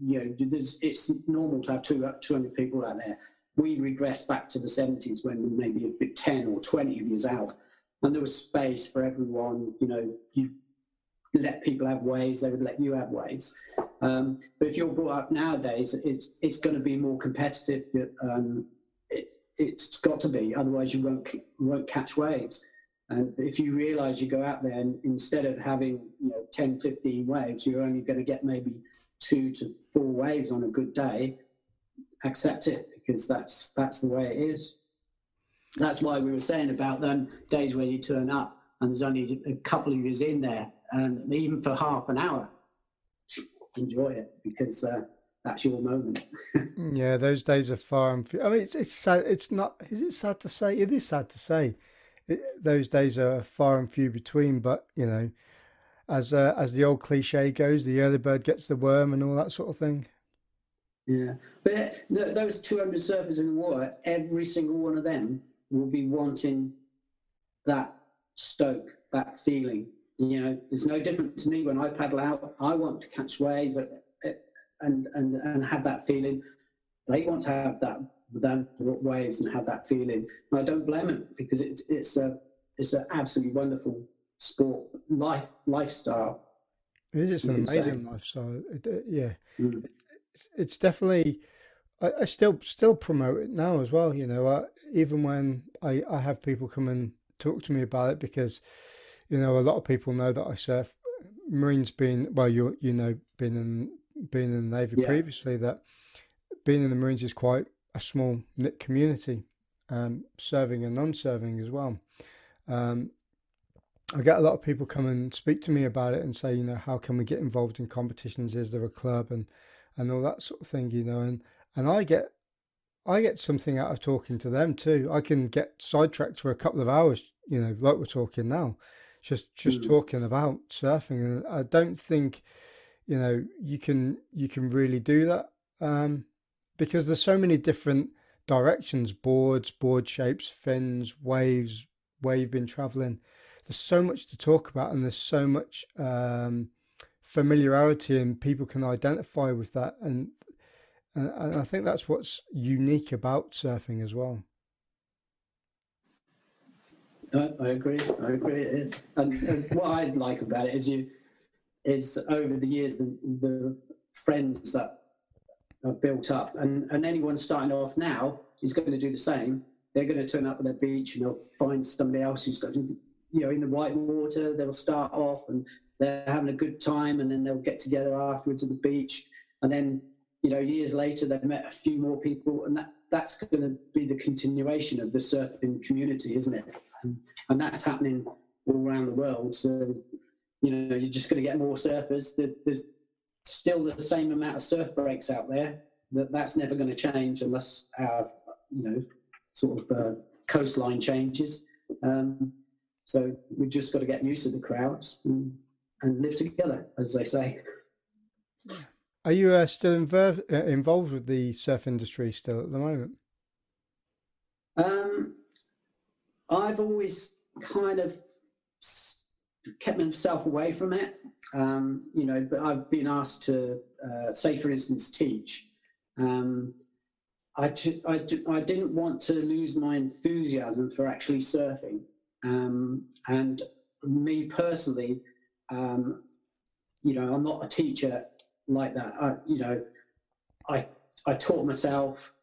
You know, it's normal to have two, 200 people out there. We regress back to the 70s when maybe a bit 10 or 20 of you out, and there was space for everyone. You know, you let people have ways; they would let you have ways. Um, but if you're brought up nowadays, it's it's going to be more competitive. Um, it, it's got to be, otherwise you won't won't catch waves. And if you realise you go out there and instead of having you know 10, 15 waves, you're only going to get maybe two to four waves on a good day. Accept it because that's that's the way it is. That's why we were saying about them days where you turn up and there's only a couple of you in there, and even for half an hour, enjoy it because uh, that's your moment. yeah, those days are far and few. I mean, it's it's sad. It's not. Is it sad to say? It is sad to say. Those days are far and few between. But you know, as uh, as the old cliche goes, the early bird gets the worm and all that sort of thing. Yeah, but eh, those 200 surfers in the water, every single one of them will be wanting that stoke, that feeling. You know, it's no different to me when I paddle out. I want to catch waves eh, eh, and and and have that feeling. They want to have that that waves and have that feeling. And I don't blame them because it's it's a it's an absolutely wonderful sport life lifestyle. It is an amazing say. lifestyle. It, uh, yeah, mm. it's, it's, definitely. I, I, still still promote it now as well. You know, I, even when I I have people come and talk to me about it because, you know, a lot of people know that I surf. Marines being well, you you know, been in being in the Navy yeah. previously, that being in the Marines is quite a small knit community, um, serving and non-serving as well. Um, I get a lot of people come and speak to me about it and say, you know, how can we get involved in competitions? Is there a club and and all that sort of thing, you know? And and I get I get something out of talking to them too. I can get sidetracked for a couple of hours, you know, like we're talking now, just just mm. talking about surfing. And I don't think you know you can you can really do that um, because there's so many different directions boards board shapes fins waves where you've been traveling there's so much to talk about and there's so much um, familiarity and people can identify with that and, and I think that's what's unique about surfing as well. I, agree. I agree. It is, and, and what I like about it is you is over the years the, the friends that built up, and, and anyone starting off now is going to do the same. They're going to turn up at the beach and they'll find somebody else who's you know in the white water. They'll start off and they're having a good time, and then they'll get together afterwards at the beach, and then you know years later they've met a few more people, and that that's going to be the continuation of the surfing community, isn't it? And, and that's happening all around the world. So you know, you're just going to get more surfers. There's still the same amount of surf breaks out there. That that's never going to change unless our, you know, sort of uh, coastline changes. Um, so we've just got to get used to the crowds and, and live together, as they say. Are you uh, still involved uh, involved with the surf industry still at the moment? Um, I've always kind of kept myself away from it. Um, you know, but I've been asked to, uh, say, for instance, teach. Um, I, t- I, t- I didn't want to lose my enthusiasm for actually surfing. Um, and me personally, um, you know, I'm not a teacher like that. I, you know, I, I taught myself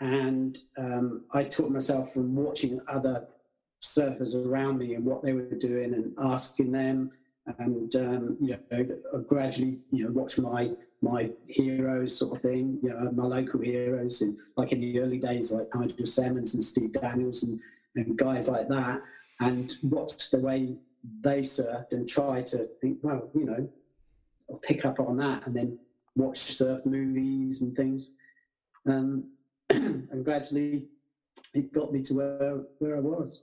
and um, I taught myself from watching other surfers around me and what they were doing and asking them. And um, you know gradually you know watch my my heroes sort of thing you know my local heroes and like in the early days like Nigel Semmens and Steve Daniels and, and guys like that and watch the way they surfed and try to think well you know I'll pick up on that and then watch surf movies and things. Um, and gradually it got me to where where I was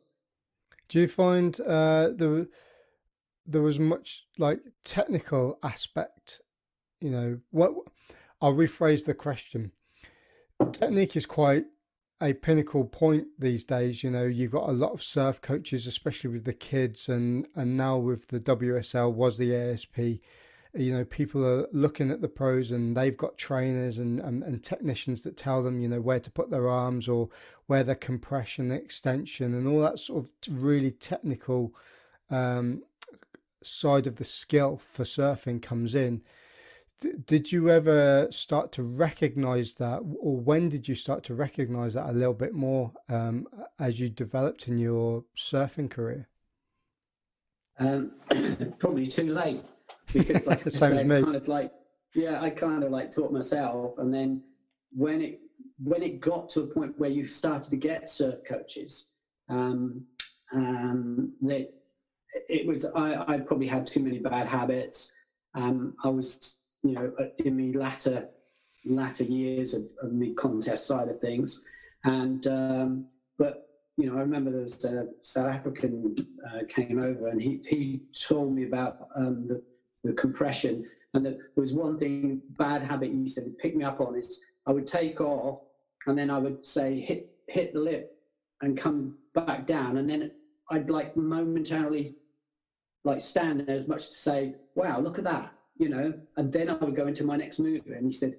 do you find uh, there there was much like technical aspect? You know, what I'll rephrase the question. Technique is quite a pinnacle point these days. You know, you've got a lot of surf coaches, especially with the kids, and and now with the WSL was the ASP you know people are looking at the pros and they've got trainers and, and, and, technicians that tell them you know where to put their arms or where their compression extension and all that sort of really technical um, side of the skill for surfing comes in did you ever start to recognize that, or when did you start to recognize that a little bit more um, as you developed in your surfing career? Um, probably too late because, like I said, kind of like yeah, I kind of like taught myself, and then when it when it got to a point where you started to get surf coaches, um, um, that it was I, I probably had too many bad habits. Um, I was you know in the latter latter years of, of the contest side of things, and um, but you know I remember there was a South African uh, came over and he he told me about um, the the compression and there was one thing, bad habit he said, pick me up on is I would take off and then I would say, hit, hit the lip and come back down. And then I'd like momentarily like stand there as much to say, wow, look at that, you know, and then I would go into my next move. And he said,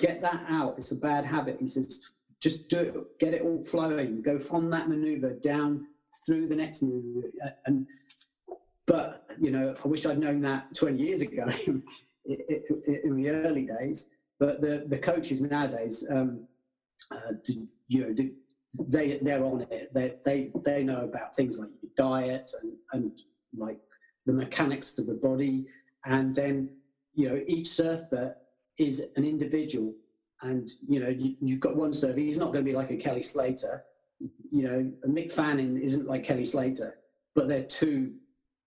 get that out. It's a bad habit. He says, just do it, get it all flowing, go from that maneuver down through the next move. And but you know, I wish I'd known that 20 years ago in the early days. But the the coaches nowadays, um, uh, you know, they they're on it. They they they know about things like diet and and like the mechanics of the body, and then you know each surfer is an individual, and you know you, you've got one surfer. He's not going to be like a Kelly Slater. You know, a Mick Fanning isn't like Kelly Slater, but they're two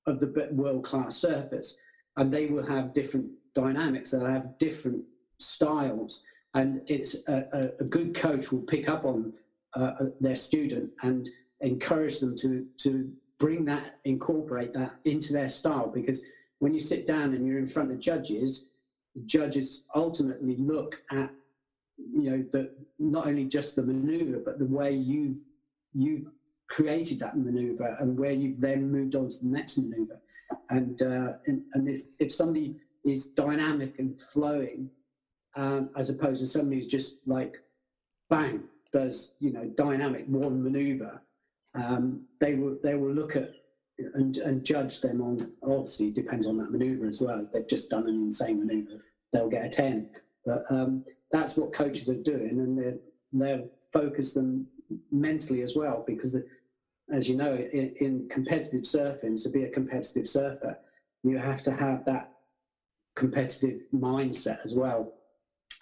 of the world class surfers, and they will have different dynamics. They'll have different styles, and it's a, a good coach will pick up on uh, uh, their student and encourage them to to bring that, incorporate that into their style. Because when you sit down and you're in front of judges, judges ultimately look at you know the not only just the maneuver but the way you've you've created that maneuver and where you've then moved on to the next maneuver. And, uh, and, and, if, if somebody is dynamic and flowing, um, as opposed to somebody who's just like bang, does, you know, dynamic one maneuver, um, they, will, they will look at and, and judge them on, obviously, depends on that maneuver as well. If they've just done an insane maneuver, they'll get a 10. But um, that's what coaches are doing, and they're, they're focus them mentally as well because as you know, in, in, competitive surfing, to be a competitive surfer, you have to have that competitive mindset as well.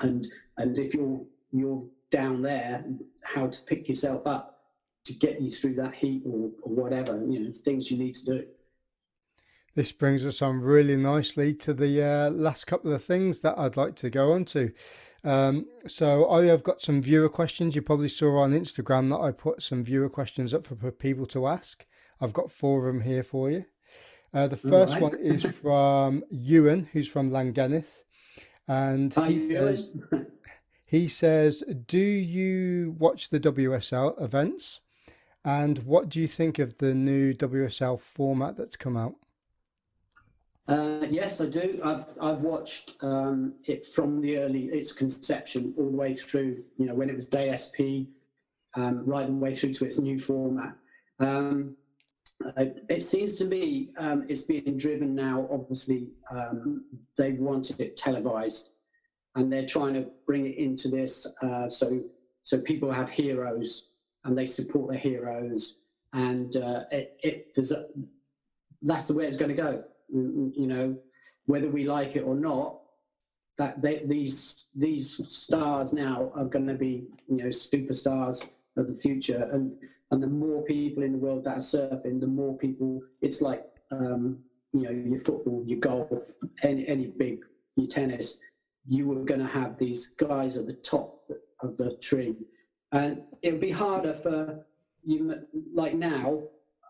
And and if you're you're down there, how to pick yourself up to get you through that heat or, or whatever, you know, things you need to do. This brings us on really nicely to the uh, last couple of things that I'd like to go on to. Um, so I have got some viewer questions. You probably saw on Instagram that I put some viewer questions up for people to ask. I've got four of them here for you. Uh, the first right. one is from Ewan, who's from Llangennith, and Hi, he, says, he says, "Do you watch the WSL events? And what do you think of the new WSL format that's come out?" Uh, yes, I do. I've, I've watched um, it from the early its conception all the way through. You know, when it was ASP, um, right the way through to its new format. Um, it seems to me um, it's being driven now. Obviously, um, they wanted it televised, and they're trying to bring it into this uh, so so people have heroes and they support their heroes, and uh, it, it a, that's the way it's going to go you know, whether we like it or not, that they, these these stars now are going to be you know superstars of the future, and and the more people in the world that are surfing, the more people. It's like um, you know your football, your golf, any any big your tennis. You were going to have these guys at the top of the tree, and it would be harder for you like now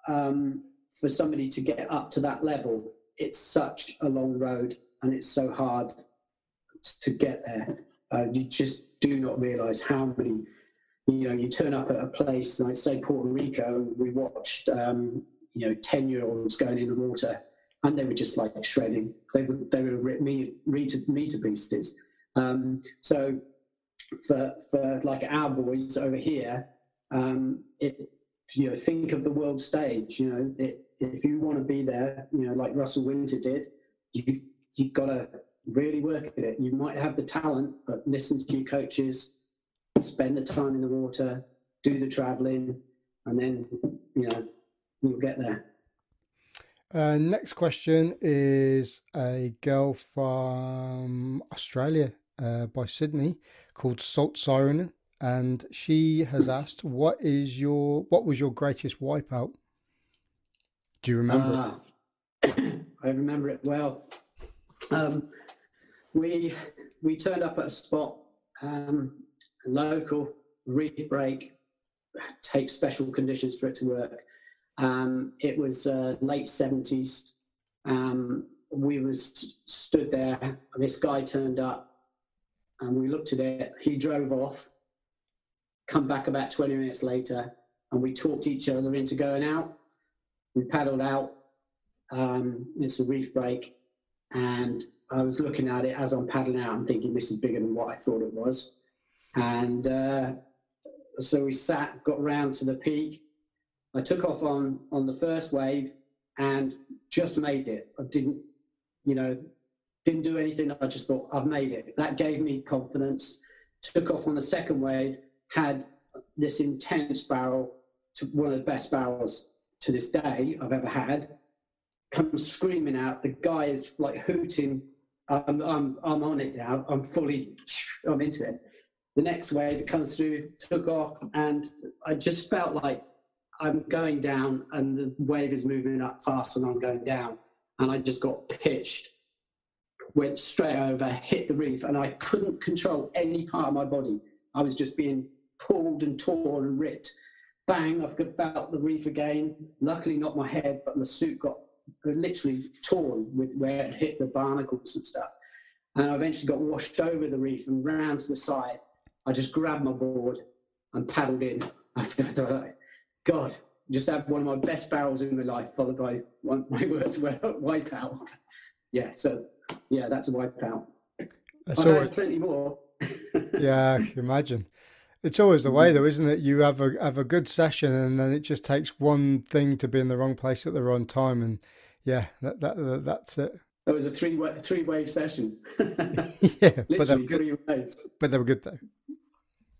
um, for somebody to get up to that level it's such a long road and it's so hard to get there. Uh, you just do not realize how many, you know, you turn up at a place like, say, Puerto Rico, we watched, um, you know, 10 year olds going in the water and they were just like shredding. They would, they would rip me, me, to, me to pieces. Um, so for, for like our boys over here, um, it, you know, think of the world stage, you know, it, if you want to be there, you know, like Russell Winter did, you've you've got to really work at it. You might have the talent, but listen to your coaches, spend the time in the water, do the traveling, and then you know you'll get there. Uh, next question is a girl from Australia uh, by Sydney called Salt Siren, and she has asked, "What is your what was your greatest wipeout? Do you remember?" Uh, I remember it well. Um, we we turned up at a spot, um, local reef break, takes special conditions for it to work. Um, it was uh, late seventies. Um, we was stood there. This guy turned up, and we looked at it. He drove off. Come back about twenty minutes later, and we talked each other into going out. We paddled out. Um, it's a reef break, and I was looking at it as I'm paddling out. I'm thinking this is bigger than what I thought it was, and uh, so we sat, got round to the peak. I took off on on the first wave and just made it. I didn't, you know, didn't do anything. I just thought I've made it. That gave me confidence. Took off on the second wave, had this intense barrel, to one of the best barrels to this day I've ever had. Comes screaming out. The guy is like hooting. I'm, I'm, I'm on it now. I'm fully, I'm into it the next wave comes through took off and i just felt like i'm going down and the wave is moving up fast and i'm going down and i just got pitched went straight over hit the reef and i couldn't control any part of my body i was just being pulled and torn and ripped bang i felt the reef again luckily not my head but my suit got literally torn with where it hit the barnacles and stuff and I eventually got washed over the reef and round to the side I just grabbed my board and paddled in. I thought, God, just had one of my best barrels in my life, followed by one, my worst wipeout. Yeah, so yeah, that's a wipeout. That's I've always, plenty more. Yeah, I can imagine. It's always the way, mm. though, isn't it? You have a have a good session, and then it just takes one thing to be in the wrong place at the wrong time, and yeah, that, that that's it. That was a three three wave session. yeah, but they, were good. but they were good though.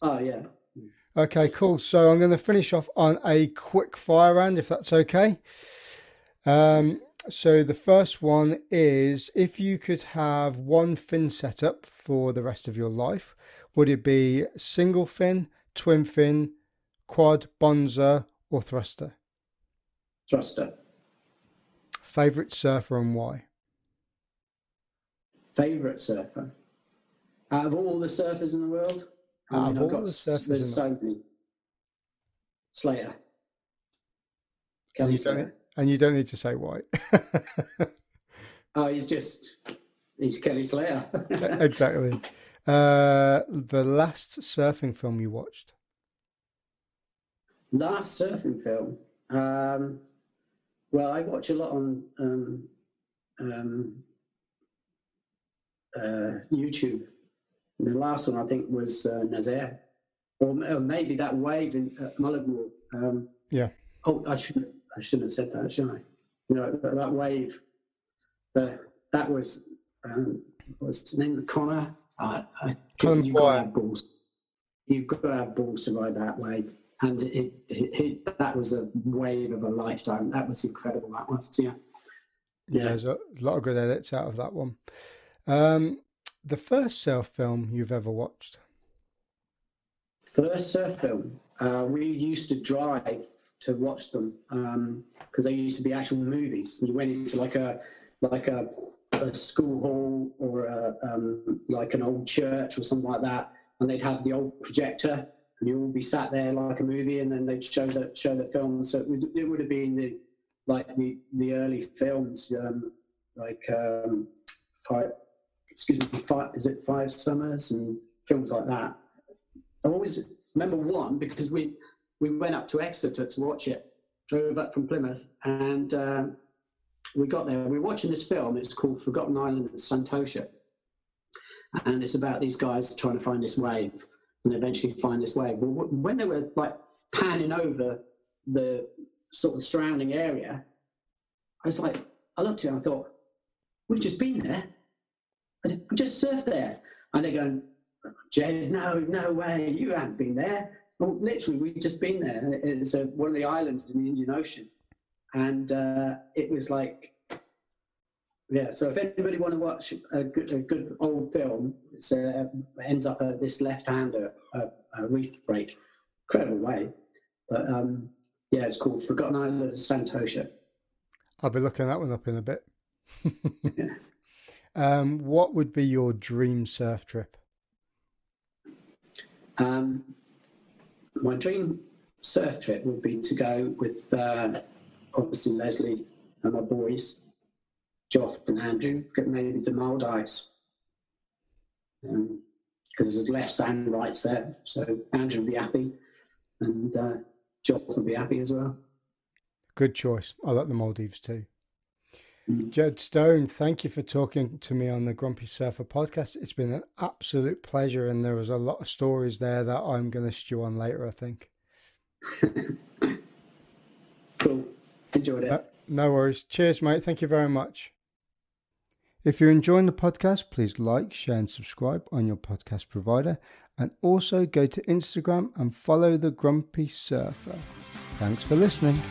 Oh yeah. Okay, cool. So I'm going to finish off on a quick fire round, if that's okay. Um, so the first one is if you could have one fin setup for the rest of your life, would it be single fin, twin fin, quad, bonzer, or thruster? Thruster. Favorite surfer and why? Favorite surfer. Out of all the surfers in the world, I mean, I've got the there's so many. Slater. Kelly Slater. And you don't need to say why. oh, he's just he's Kelly Slater. exactly. Uh, the last surfing film you watched? Last surfing film. Um, well, I watch a lot on um, um, uh, YouTube the last one I think was uh, Nazaré, or, or, maybe that wave in uh. Um, yeah. Oh, I shouldn't. I shouldn't have said that, should I? You know that, that wave. The that was um, what's his name? Connor. I, I, you've got to have balls. You've got to have balls to ride that wave, and it, it, it, that was a wave of a lifetime. That was incredible. That was, yeah. Yeah, there's a lot of good edits out of that one. Um, the first surf film you've ever watched? First surf film. Uh, we used to drive to watch them because um, they used to be actual movies. You went into like a like a, a school hall or a, um, like an old church or something like that, and they'd have the old projector, and you all be sat there like a movie, and then they'd show the show the film. So it would, it would have been the like the the early films, um, like um, five, excuse me, five, is it Five Summers and films like that. I always remember one because we we went up to Exeter to watch it, drove up from Plymouth, and uh, we got there. We were watching this film. It's called Forgotten Island in Santosha, and it's about these guys trying to find this wave and eventually find this wave. Well, when they were like panning over the sort of surrounding area, I was like, I looked at it and I thought, we've just been there I said, just surfed there. And they're going, Jed, no, no way, you haven't been there. Well, literally, we'd just been there. It's a, one of the islands in the Indian Ocean. And uh, it was like, yeah, so if anybody want to watch a good, a good old film, it uh, ends up uh, this left-hander, uh, a reef break, incredible way. But um, yeah, it's called Forgotten Island of Santosha. I'll be looking that one up in a bit. yeah. um, what would be your dream surf trip? Um, my dream surf trip would be to go with uh, obviously Leslie and my boys, Joff and Andrew, maybe to Maldives. Because um, there's left and right there, so Andrew would be happy, and uh, Joff would be happy as well. Good choice. I like the Maldives too. Jed Stone, thank you for talking to me on the Grumpy Surfer podcast. It's been an absolute pleasure, and there was a lot of stories there that I'm going to stew on later, I think. cool. Enjoyed it. Uh, no worries. Cheers, mate. Thank you very much. If you're enjoying the podcast, please like, share, and subscribe on your podcast provider. And also go to Instagram and follow the Grumpy Surfer. Thanks for listening.